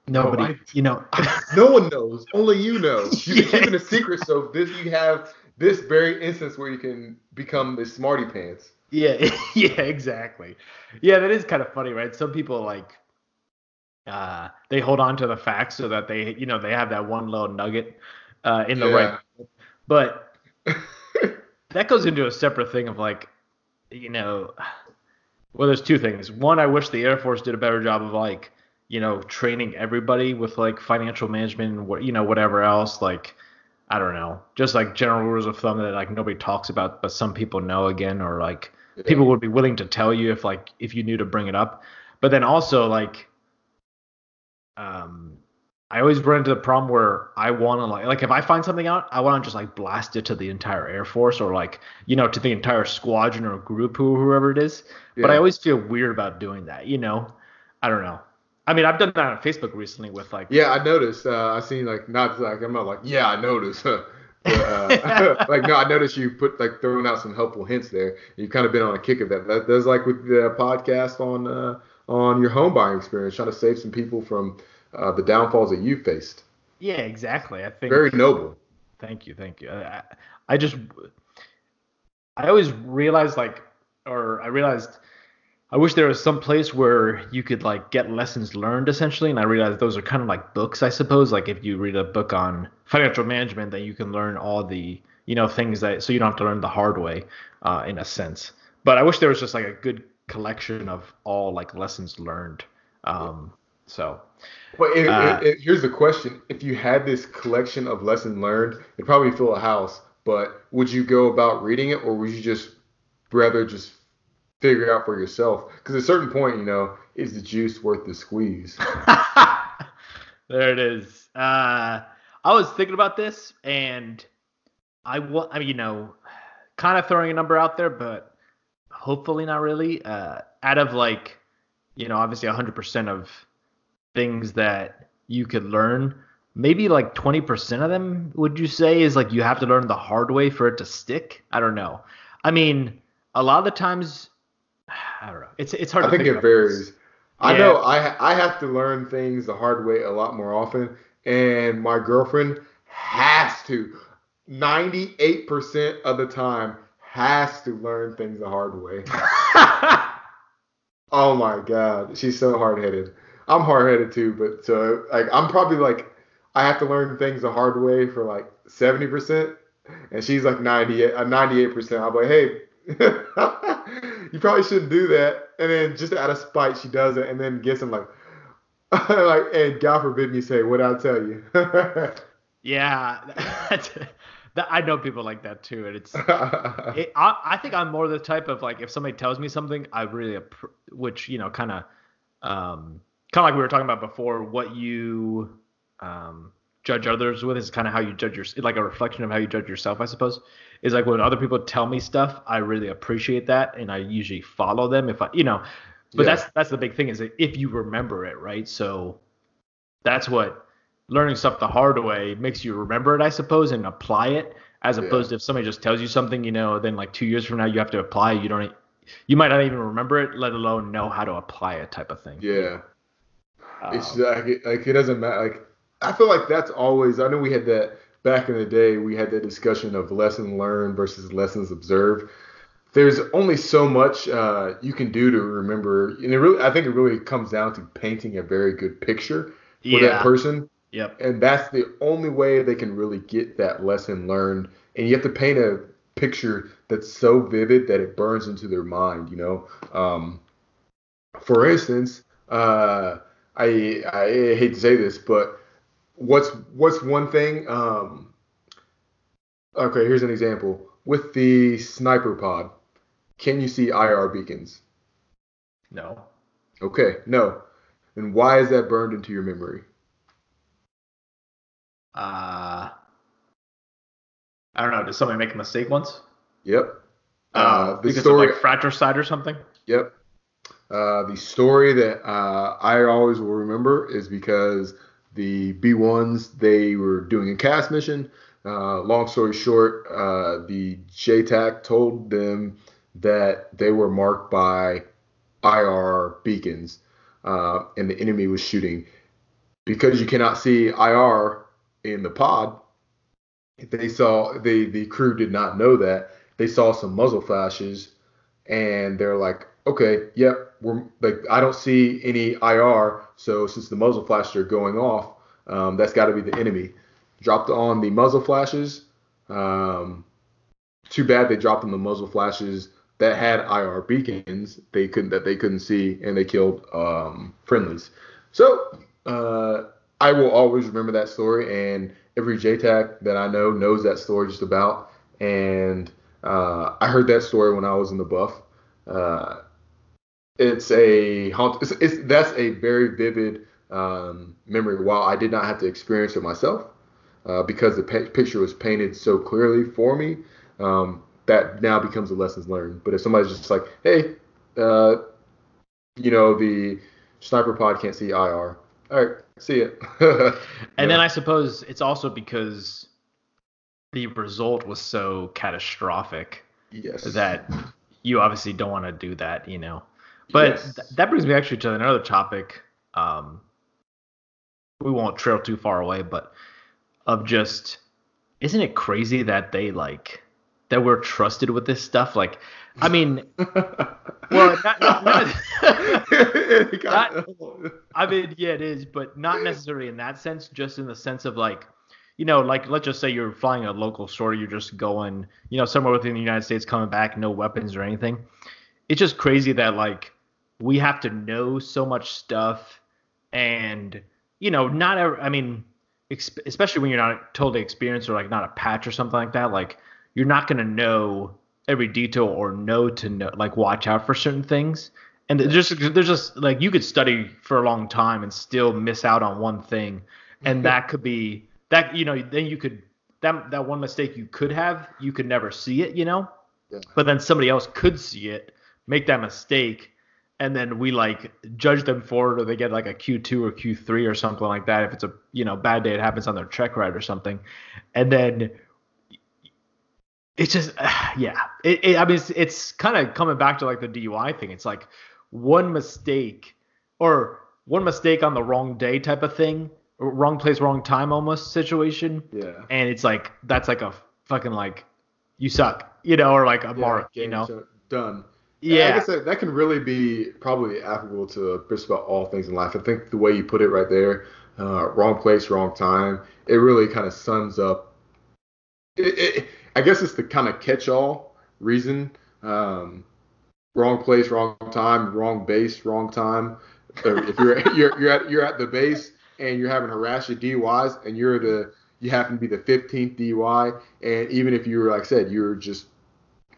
Nobody, oh, I, you know, no one knows. Only you know. You've yeah. keeping a secret, so this you have this very instance where you can become the smarty pants. Yeah, yeah, exactly. Yeah, that is kind of funny, right? Some people like uh, they hold on to the facts so that they you know they have that one little nugget uh, in the yeah. right but that goes into a separate thing of like you know well there's two things. One i wish the air force did a better job of like you know training everybody with like financial management and what you know whatever else. Like i don't know. Just like general rules of thumb that like nobody talks about but some people know again or like yeah. people would be willing to tell you if like if you knew to bring it up. But then also like um, I always run into the problem where I want to like, like if I find something out, I want to just like blast it to the entire Air Force or like, you know, to the entire squadron or group, or whoever it is. Yeah. But I always feel weird about doing that. You know, I don't know. I mean, I've done that on Facebook recently with like. Yeah, I noticed. Uh, I seen like not like I'm not like yeah, I noticed, But, uh, like no, I noticed you put like throwing out some helpful hints there. You've kind of been on a kick of that. that that's like with the podcast on uh, on your home buying experience, trying to save some people from uh, the downfalls that you faced. Yeah, exactly. I think Very noble. Thank you, thank you. I, I- just, I always realized like, or I realized, I wish there was some place where you could like get lessons learned essentially, and I realized those are kind of like books, I suppose. Like if you read a book on financial management, then you can learn all the, you know, things that, so you don't have to learn the hard way, uh, in a sense. But I wish there was just like a good collection of all like lessons learned. Um, so But it, Uh, it, it, here's the question: If you had this collection of lessons learned, it'd probably fill a house. But would you go about reading it, or would you just rather just figure it out for yourself? Because at a certain point, you know, is the juice worth the squeeze? there it is. Uh, I was thinking about this, and I wa- I mean, you know, kind of throwing a number out there, but hopefully not really. Uh, out of like, you know, obviously 100% of things that you could learn, maybe like 20% of them, would you say, is like you have to learn the hard way for it to stick? I don't know. I mean, a lot of the times, I don't know. It's it's hard I to think it this. varies. I Yeah. know I I have to learn things the hard way a lot more often, and my girlfriend has to. 98% of the time has to learn things the hard way. Oh my god, she's so hard headed. I'm hard headed too, but so like I'm probably like I have to learn things the hard way for like 70 percent, and she's like 98, uh, 98 percent. I'm like, hey, you probably shouldn't do that. And then just out of spite, she does it, and then gets him like, like, and God forbid me say, what I tell you. Yeah, that, I know people like that too, and it's. It, I, I think I'm more the type of like if somebody tells me something, I really, which you know, kind of, um, kind of like we were talking about before, what you um, judge others with is kind of how you judge your, like a reflection of how you judge yourself, I suppose. Is like when other people tell me stuff, I really appreciate that, and I usually follow them if I, you know. But Yeah. that's that's the big thing is if you remember it, right? So that's what learning stuff the hard way makes you remember it, I suppose, and apply it. As Yeah. opposed to if somebody just tells you something, you know, then like two years from now you have to apply. You don't, you might not even remember it, let alone know how to apply it, type of thing. yeah. It's Um, like it, like it doesn't matter. Like I feel like that's always. I know we had that back in the day. We had that discussion of lesson learned versus lessons observed. There's only so much uh, you can do to remember, and it really. I think it really comes down to painting a very good picture for yeah. that person, Yep. and that's the only way they can really get that lesson learned. And you have to paint a picture that's so vivid that it burns into their mind. You know. Um, for instance, uh, I I hate to say this, but what's what's one thing? Um, okay, here's an example with the sniper pod. Can you see IR beacons? No. Okay, no. And why is that burned into your memory? Uh, I don't know. Did somebody make a mistake once? Yep. Uh, Uh, the story. like fratricide or something. Yep. Uh, the story that uh, I always will remember is because the B1s they were doing a CAS mission. Uh, long story short, uh, the JTAC told them that they were marked by IR beacons, uh, and the enemy was shooting. Because you cannot see IR in the pod, they saw the the crew did not know that. They saw some muzzle flashes, and they're like, okay, yep, we're like I don't see any IR, so since the muzzle flashes are going off, um, that's got to be the enemy. Dropped on the muzzle flashes. Um, too bad they dropped on the muzzle flashes that had IR beacons. They couldn't that they couldn't see, and they killed um, friendlies. So uh, I will always remember that story, and every JTAC that I know knows that story just about. And uh, I heard that story when I was in the buff. Uh, it's a haunt. It's, it's that's a very vivid um, memory. While I did not have to experience it myself, uh, because the pa- picture was painted so clearly for me, um, that now becomes a lessons learned. But if somebody's just like, hey, uh, you know, the sniper pod can't see IR. All right, see it. And then I suppose it's also because the result was so catastrophic Yes. that you obviously don't want to do that, you know. But Yes. th- that brings me actually to another topic. Um, we won't trail too far away, but of just, isn't it crazy that they like that we're trusted with this stuff? Like, I mean, well, not, not, not, God, I mean, yeah, it is, but not necessarily in that sense. Just in the sense of like, you know, like let's just say you're flying a local sortie, you're just going, you know, somewhere within the United States, coming back, no weapons or anything. It's just crazy that like we have to know so much stuff, and you know, not ever. I mean, especially when you're not totally experienced or like not a patch or something like that. Like you're not gonna know every detail or know to know like watch out for certain things. And there's just there's just like you could study for a long time and still miss out on one thing, and that could be that you know then you could that that one mistake you could have you could never see it you know, Yeah. but then somebody else could see it, make that mistake, and then we like judge them for it or they get like a Q2 or Q3 or something like that. If it's a you know bad day it happens on their check ride or something, and then it's just yeah it, it i mean it's, it's kind of coming back to like the dui thing it's like one mistake or one mistake on the wrong day type of thing wrong place wrong time almost situation yeah. and it's like that's like a fucking like you suck you know or like a mark you know done. I yeah guess that, that can really be probably applicable to just about all things in life. I think the way you put it right there, uh, wrong place, wrong time, it really kind of sums up. It, it, I guess it's the kind of catch-all reason. Um, wrong place, wrong time, wrong base, wrong time. If you're you're you're at you're at the base and you're having harass your DUIs and you're the you happen to be the 15th DUI and even if you were like I said you're just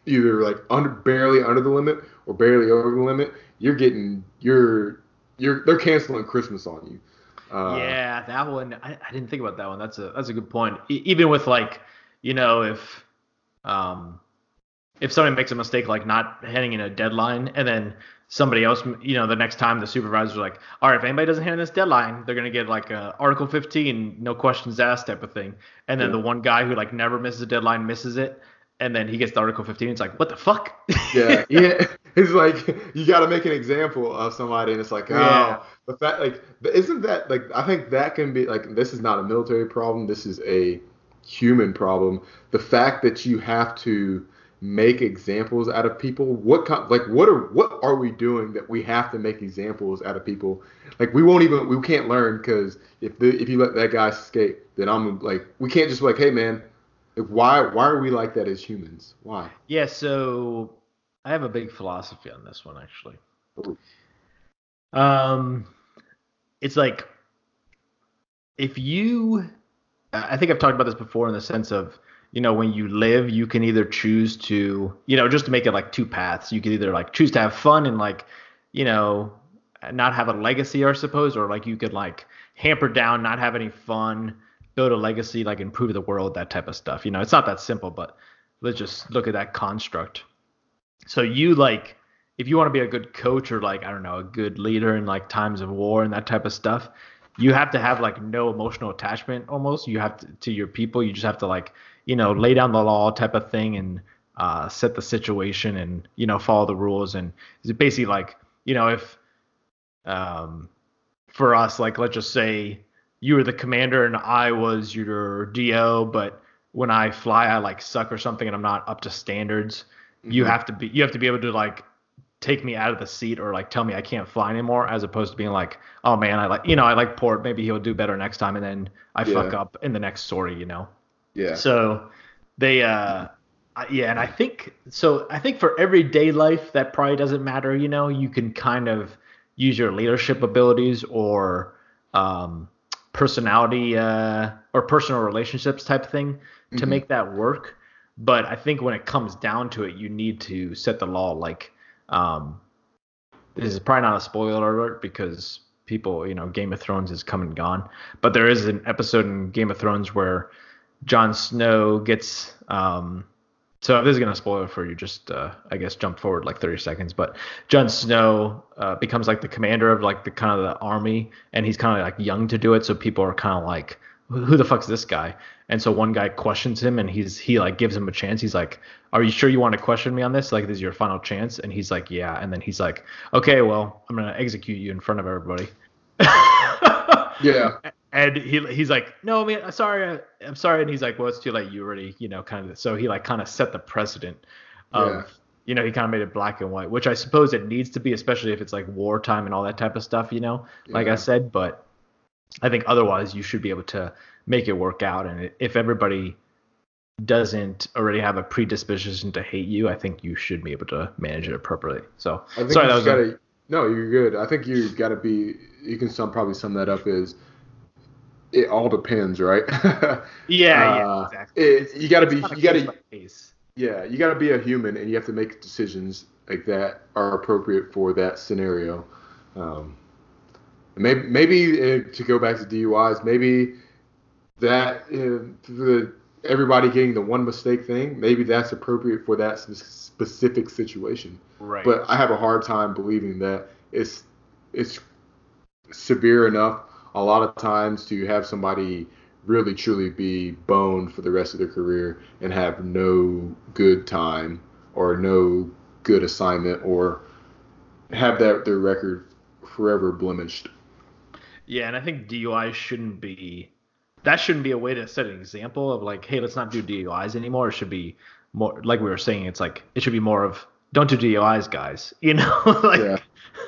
either like under barely under the limit or barely over the limit, you're getting you're you're they're canceling Christmas on you. Uh, yeah, that one I, I didn't think about that one. That's a that's a good point. E- even with like, you know, if um if somebody makes a mistake like not handing in a deadline and then somebody else, you know, the next time the supervisor's like, all right, if anybody doesn't hand in this deadline, they're gonna get like a Article 15, no questions asked type of thing. And then Yeah. the one guy who like never misses a deadline misses it, and then he gets the Article 15. It's like, what the fuck? yeah, yeah. It's like you got to make an example of somebody, and it's like, oh, Yeah. the fact, like, isn't that like? I think that can be like, this is not a military problem. This is a human problem. The fact that you have to make examples out of people. What kind, like, what are what are we doing that we have to make examples out of people? Like, we won't even we can't learn because if the if you let that guy escape, then I'm like, we can't just be like, hey man, like, why why are we like that as humans? Why? Yeah, so I have a big philosophy on this one actually. Ooh. Um, it's like if you, I think I've talked about this before in the sense of you know when you live, you can either choose to you know just to make it like two paths. You can either like choose to have fun and like you know not have a legacy, I suppose, or like you could like hamper down, not have any fun, build a legacy, like improve the world, that type of stuff. You know, it's not that simple, but let's just look at that construct. So you like if you want to be a good coach or like I don't know, a good leader in like times of war and that type of stuff, you have to have like no emotional attachment almost. You have to to your people. You just have to like, you know, lay down the law type of thing and uh, set the situation and you know follow the rules and it's basically like you know if um for us like let's just say you were the commander and I was your DO but when I fly I like suck or something and I'm not up to standards you Mhm. have to be you have to be able to like take me out of the seat or like tell me I can't fly anymore as opposed to being like oh man I like you know I like Port. Maybe he'll do better next time and then I fuck up in the next sortie, you know? Yeah. so they uh yeah and I think so I think for everyday life that probably doesn't matter you know? You can kind of use your leadership abilities or um personality uh or personal relationships type thing to Mhm. make that work. But I think when it comes down to it you need to set the law like um this is probably not a spoiler alert because people, you know, Game of Thrones is come and gone. But there is an episode in Game of Thrones where Jon Snow gets um so this is gonna spoil for you, just uh, I guess jump forward like 30 seconds. But Jon Snow uh, becomes like the commander of like the kind of the army, and he's kind of like young to do it, so people are kind of like who the fuck's this guy? And so one guy questions him, and he's he like gives him a chance. He's like, "Are you sure you want to question me on this? Like, this is your final chance?" And he's like, "Yeah." And then he's like, "Okay, well, I'm gonna execute you in front of everybody." Yeah. And he he's like, "No, man, I'm sorry, I'm sorry." And he's like, "Well, it's too late. You already, you know, kind of." So he like kind of set the precedent of, Yeah. you know, he kind of made it black and white, which I suppose it needs to be, especially if it's like wartime and all that type of stuff, you know, like I said. But I think otherwise, you should be able to make it work out. And if everybody doesn't already have a predisposition to hate you, I think you should be able to manage it appropriately. So I think sorry, that was gotta. No, you're good. I think you gotta be. You can sum probably sum that up as. It all depends, right? yeah, yeah, Uh, exactly. it- you gotta be- you gotta- case. Yeah, you got to be a human, and you have to make decisions like that are appropriate for that scenario. Um, maybe, maybe uh, to go back to DUIs, maybe that uh, the everybody getting the one mistake thing, maybe that's appropriate for that specific situation. Right. But I have a hard time believing that it's it's severe enough a lot of times to have somebody really truly be boned for the rest of their career and have no good time or no good assignment or have that their record forever blemished. Yeah, and I think DUI shouldn't be that shouldn't be a way to set an example of like, hey, let's not do DUIs anymore. It should be more like we were saying, it's like it should be more of don't do DUIs, guys. You know, like Yeah.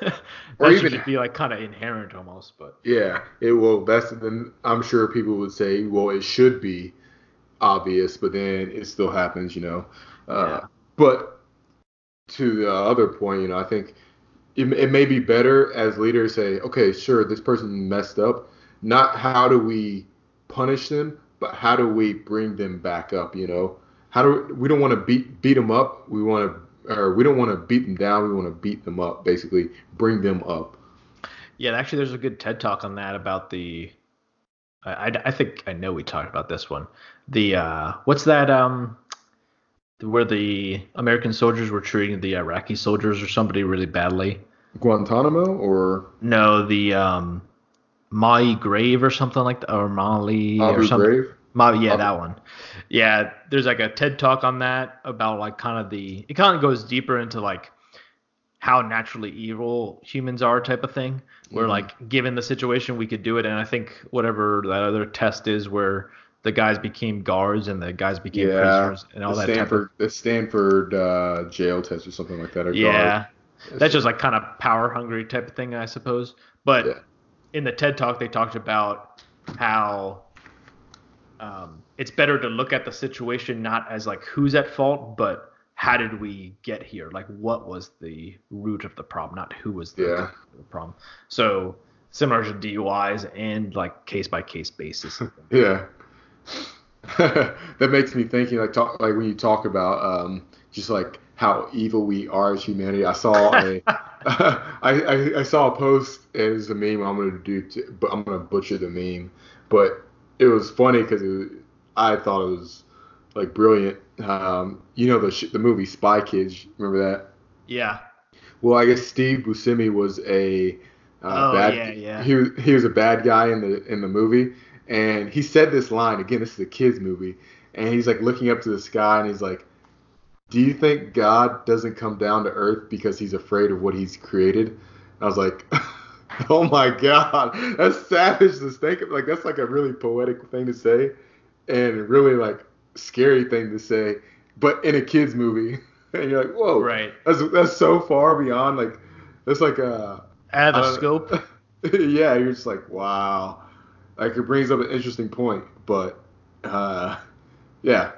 that Or should even- be like kind of inherent almost. But Yeah, it will. That's then I'm sure people would say, well, it should be obvious, but then it still happens, you know. Uh, Yeah. But to the other point, you know, I think it, it may be better as leaders say, okay, sure, this person messed up. Not how do we punish them, but how do we bring them back up? You know, how do we we don't want to beat beat them up. We want to. Or we don't want to beat them down. We want to beat them up. Basically, bring them up. yeah, actually, there's a good TED talk on that about the. I, I, I think I know we talked about this one. The uh, what's that um, where the American soldiers were treating the Iraqi soldiers or somebody really badly. Guantanamo or No, the um, Maui Grave or something like that, or Mali or something. Ghraib? Ma- yeah, Abu- that one. Yeah, there's like a TED talk on that about like kind of the. It kind of goes deeper into like how naturally evil humans are, type of thing. Where Mhm. like given the situation, we could do it, and I think whatever that other test is, where the guys became guards and the guys became Yeah, prisoners and all the that. Stanford, the Stanford uh, jail test or something like that. Or yeah, guard. that's just like kind of power hungry type of thing, I suppose. But Yeah. In the TED talk, they talked about how um, it's better to look at the situation not as like who's at fault, but how did we get here? Like what was the root of the problem, not who was the, Yeah. the problem. So similar to DUIs and like case by case basis. Yeah. that makes me thinking like talk like when you talk about um, just like how evil we are as humanity. I saw a I, I I saw a post as a meme. I'm gonna do, t- but I'm gonna butcher the meme, but it was funny because I thought it was like brilliant. Um, you know the sh- the movie Spy Kids. Remember that? yeah. Well, I guess Steve Buscemi was a uh, Oh, bad. yeah, yeah. He was, he was a bad guy in the in the movie, and he said this line again. This is a kids movie, and he's like looking up to the sky, and he's like, "Do you think God doesn't come down to earth because he's afraid of what he's created?" And I was like, "Oh my God, that's savage to think of. Like that's like a really poetic thing to say, and a really like scary thing to say, but in a kids movie." And you're like, "Whoa, Right. that's that's so far beyond like that's like a Out of I the don't- scope. yeah, you're just like wow. Like it brings up an interesting point, but uh, yeah,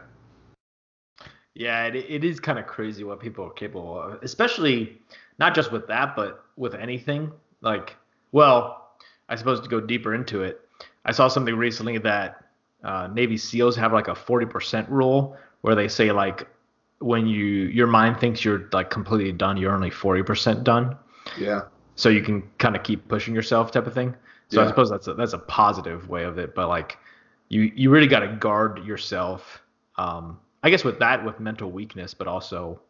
Yeah, it, it is kind of crazy what people are capable of, especially not just with that, but with anything. Like, well, I suppose to go deeper into it, I saw something recently that uh, Navy SEALs have like a 40% rule where they say like when you your mind thinks you're like completely done, you're only 40% done. yeah, So you can kind of keep pushing yourself, type of thing. So I suppose that's a, that's a positive way of it, but like you you really got to guard yourself. Um, I guess with that, with mental weakness, but also,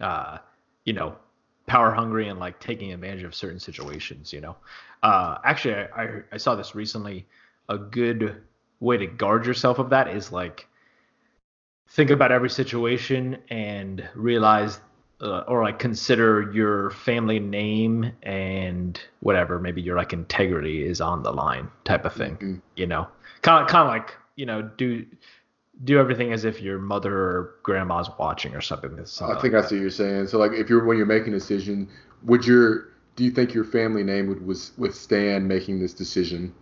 uh, you know, power hungry and like taking advantage of certain situations. You know, uh, actually, I, I I saw this recently. A good way to guard yourself of that is like think about every situation and realize uh, or like consider your family name and whatever maybe your like integrity is on the line type of thing Mhm. you know kind of kind of like you know do do everything as if your mother or grandma's watching or something that's I think I see what you're saying. So like if you're when you're making a decision, would your do you think your family name would was withstand making this decision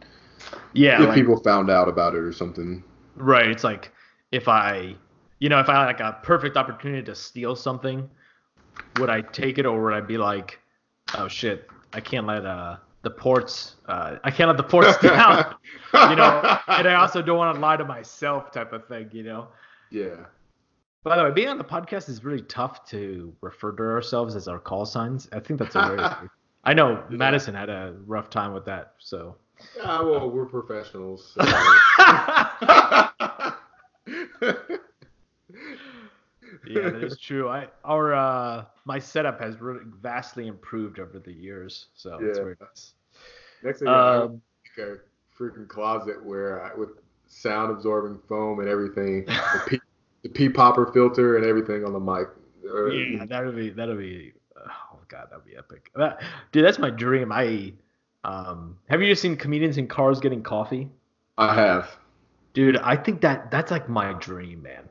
yeah if like- people found out about it or something? Right. It's like if I, you know, if I had like a perfect opportunity to steal something, would I take it or would I be like, oh shit, I can't let uh the ports, uh, I can't let the ports down, you know, and I also don't want to lie to myself, type of thing, you know. yeah. By the way, being on the podcast is really tough to refer to ourselves as our call signs. I think that's a very. I know Madison had a rough time with that, so. Ah, well, we're professionals. so- yeah, that is true. I our uh my setup has really vastly improved over the years, so it's very nice. Next thing I Um, like a freaking closet where I, with sound absorbing foam and everything, the pea, the popper filter and everything on the mic. Uh, yeah, that'll be that'll be oh god, that'll be epic. That, dude, that's my dream. I um have you just seen comedians in cars getting coffee? I have. Dude, I think that that's like my dream, man.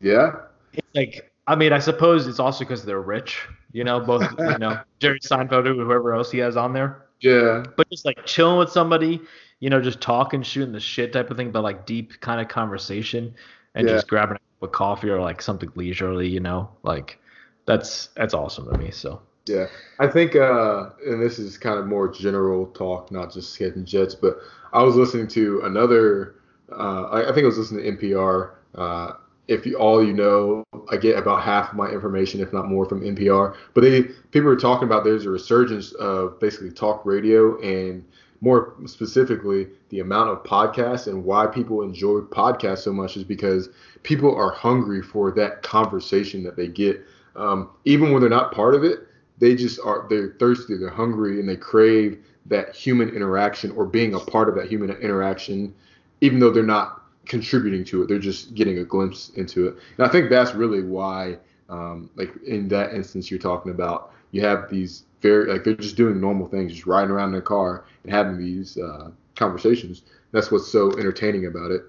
Yeah. It's like I mean, I suppose it's also because they're rich, you know, both you know, Jerry Seinfeld or whoever else he has on there. Yeah. but just like chilling with somebody, you know, just talking, shooting the shit type of thing, but like deep kind of conversation and Yeah. just grabbing a coffee or like something leisurely, you know, like that's that's awesome to me. So Yeah, I think, uh, and this is kind of more general talk, not just catching jets, but I was listening to another. Uh, I, I think I was listening to NPR. Uh, if you, all you know, I get about half of my information, if not more, from NPR. But they people are talking about there's a resurgence of basically talk radio, and more specifically, the amount of podcasts and why people enjoy podcasts so much is because people are hungry for that conversation that they get, um, even when they're not part of it they just are they're thirsty they're hungry and they crave that human interaction or being a part of that human interaction even though they're not contributing to it. They're just getting a glimpse into it. And i think that's really why um, like in that instance you're talking about you have these very like they're just doing normal things just riding around in a car and having these uh, conversations. That's what's so entertaining about it.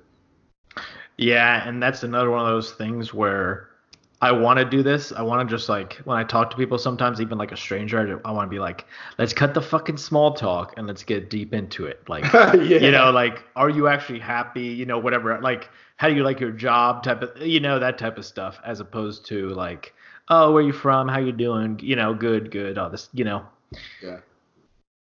Yeah, and that's another one of those things where I want to do this. I want to just like when I talk to people, sometimes even like a stranger, I, I want to be like, let's cut the fucking small talk and let's get deep into it. Like, you know, like, are you actually happy? You know, whatever. Like, how do you like your job? Type of, you know, that type of stuff, as opposed to like, oh, where are you from? How you doing? You know, good, good. All this, you know. Yeah.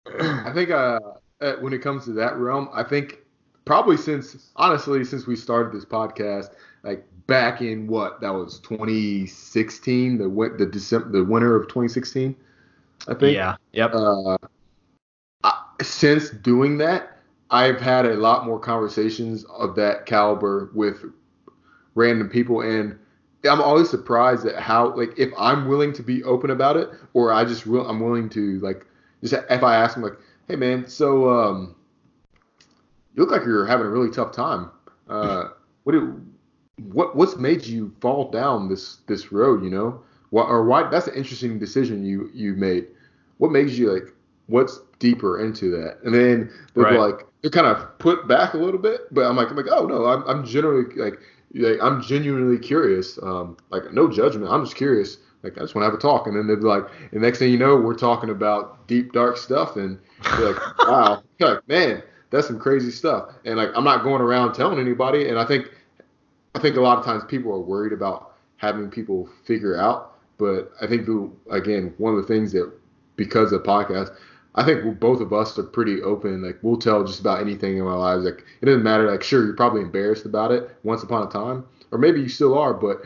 I think uh, uh, when it comes to that realm, I think probably since honestly since we started this podcast, like back in what that was 2016, the win- the December the winter of 2016, I think. Yeah. Yep. Uh, I, since doing that, I've had a lot more conversations of that caliber with random people, and I'm always surprised at how like if I'm willing to be open about it, or I just will I'm willing to like just if I ask them like, hey man, so um, you look like you're having a really tough time. Uh, what do, what what's made you fall down this this road? You know, why, or why? That's an interesting decision you you made. What makes you like? What's deeper into that? And then they're Right. like they're kind of put back a little bit, but I'm like I'm like oh no, I'm I'm generally like like I'm genuinely curious. Um, like no judgment. I'm just curious. Like I just want to have a talk, and then they're like, and next thing you know, we're talking about deep dark stuff, and you're like, wow, You're like man, that's some crazy stuff. And like I'm not going around telling anybody, and I think I think a lot of times people are worried about having people figure out, but I think the, again one of the things that because of podcast, I think both of us are pretty open. Like we'll tell just about anything in our lives. Like it doesn't matter. Like sure, you're probably embarrassed about it once upon a time, or maybe you still are. But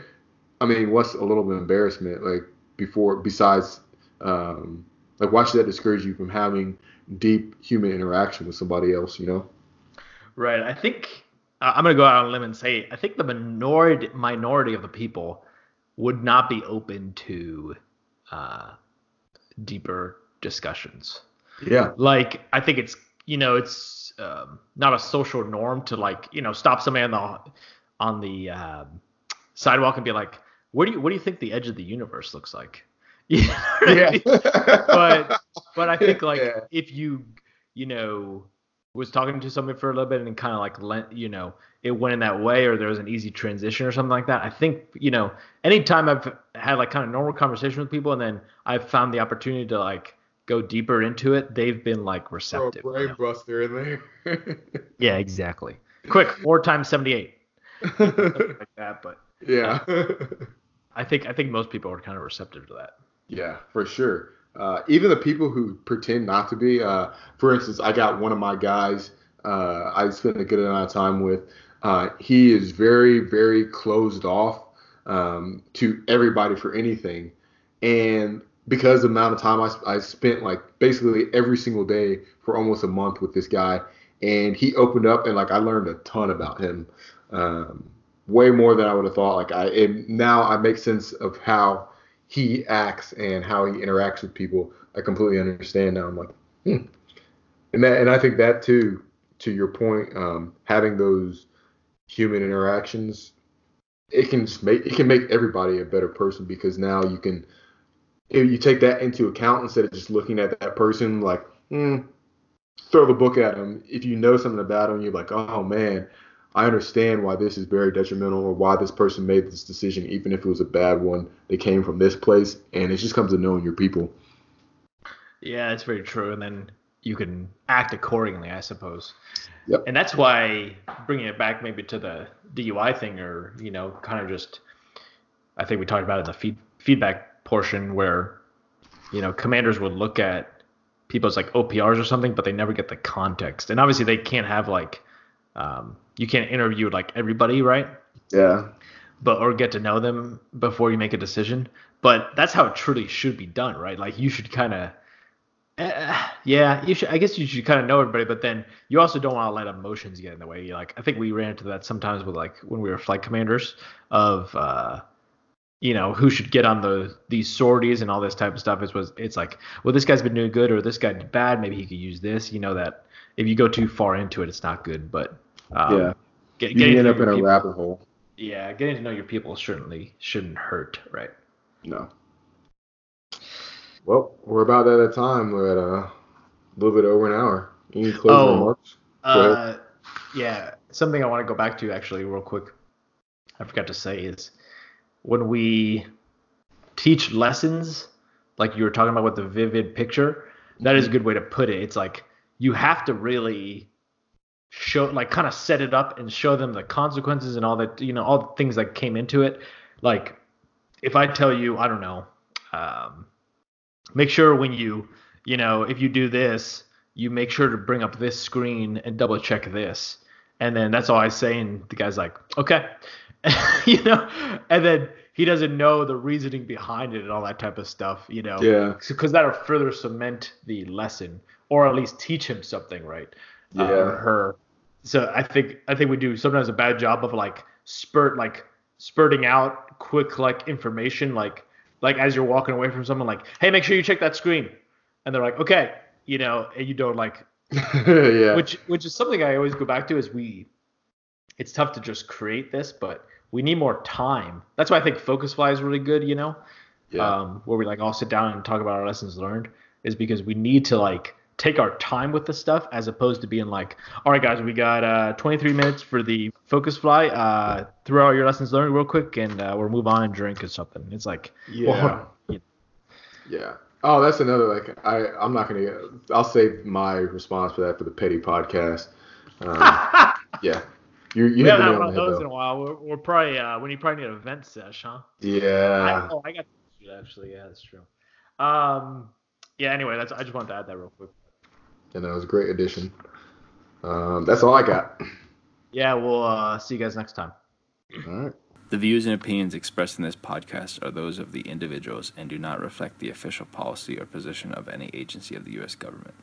I mean, what's a little bit of embarrassment like before besides um, like why should that discourage you from having deep human interaction with somebody else? You know? Right. I think uh, I'm gonna go out on a limb and say I think the minority minority of the people would not be open to uh, deeper discussions. Yeah. Like I think it's you know it's um, not a social norm to like you know stop somebody on the on the um, sidewalk and be like, "What do you what do you think the edge of the universe looks like?" You know what I Yeah. mean? but but I think like Yeah. if you you know was talking to somebody for a little bit and kind of like lent you know it went in that way or there was an easy transition or something like that. I think you know anytime I've had like kind of normal conversation with people and then I've found the opportunity to like go deeper into it, they've been like receptive. you brain buster in there. Yeah, exactly. Quick, four times seventy eight. Like that, but yeah. I think I think most people are kind of receptive to that. Yeah, for sure. Uh, even the people who pretend not to be. Uh, for instance, I got one of my guys. Uh, I spent a good amount of time with. Uh, he is very, very closed off um, to everybody for anything, and because the amount of time I, I spent like basically every single day for almost a month with this guy, and he opened up and like I learned a ton about him. Um, way more than I would have thought. Like I it, now I make sense of how he acts and how he interacts with people. I completely understand now. I'm like, hmm. and that, and I think that too, to your point, um, having those human interactions, it can make it can make everybody a better person because now you can, if you take that into account instead of just looking at that person like, hmm, throw the book at him. If you know something about him, you're like, oh man, I understand why this is very detrimental or why this person made this decision, even if it was a bad one. They came from this place, and it just comes to knowing your people. Yeah, it's very true. And then you can act accordingly, I suppose. Yep. And that's why bringing it back maybe to the DUI thing, or you know, kind of just, I think we talked about it in the feed, feedback portion where, you know, commanders would look at people's like OPRs or something, but they never get the context. And obviously, they can't have like, um, you can't interview like everybody, right? Yeah. but or get to know them before you make a decision. But that's how it truly should be done, right? Like you should kind of, uh, yeah, you should. I guess you should kind of know everybody, but then you also don't want to let emotions get in the way. You like, I think we ran into that sometimes with like when we were flight commanders of, uh, you know, who should get on the these sorties and all this type of stuff. It was it's like, well, this guy's been doing good or this guy did bad. Maybe he could use this. You know that if you go too far into it, it's not good. But um, yeah. get, You getting end up in a people- rabbit hole. yeah, getting to know your people certainly shouldn't hurt, right? No. Well, we're about at that time. We're at a little bit over an hour. Any closing Oh. remarks? Uh, yeah, something I want to go back to actually, real quick. I forgot to say is when we teach lessons, like you were talking about with the vivid picture, that is a good way to put it. It's like you have to really show, like, kind of set it up and show them the consequences and all that, you know, all the things that came into it. Like, if I tell you, I don't know, um, make sure when you, you know, if you do this, you make sure to bring up this screen and double check this. And then that's all I say. And the guy's like, okay. you know, and then he doesn't know the reasoning behind it and all that type of stuff, you know, Yeah. because that'll further cement the lesson or at least teach him something, right? Uh, Yeah. or her. So I think I think we do sometimes a bad job of like spurt like spurting out quick like information like like as you're walking away from someone like hey make sure you check that screen and they're like okay you know and you don't like yeah. which which is something I always go back to is we it's tough to just create this but we need more time that's why I think focus fly is really good you know yeah. um, where we like all sit down and talk about our lessons learned is because we need to like take our time with the stuff as opposed to being like all right guys we got uh, 23 minutes for the focus fly uh, throw out your lessons learned real quick and uh, we'll move on and drink or something it's like Yeah. well, Yeah. Oh, that's another like I I'm not gonna. I'll save my response for that for the petty podcast. Um, yeah. You you we haven't had nail one of the head, those in a while we're, we're probably uh, when you probably need an event sesh huh I, Yeah. oh, I got to do that actually yeah that's true um yeah anyway that's I just wanted to add that real quick And that was a great addition. Um, that's all I got. yeah we'll uh, see you guys next time All right. The views and opinions expressed in this podcast are those of the individuals and do not reflect the official policy or position of any agency of the U.S. government.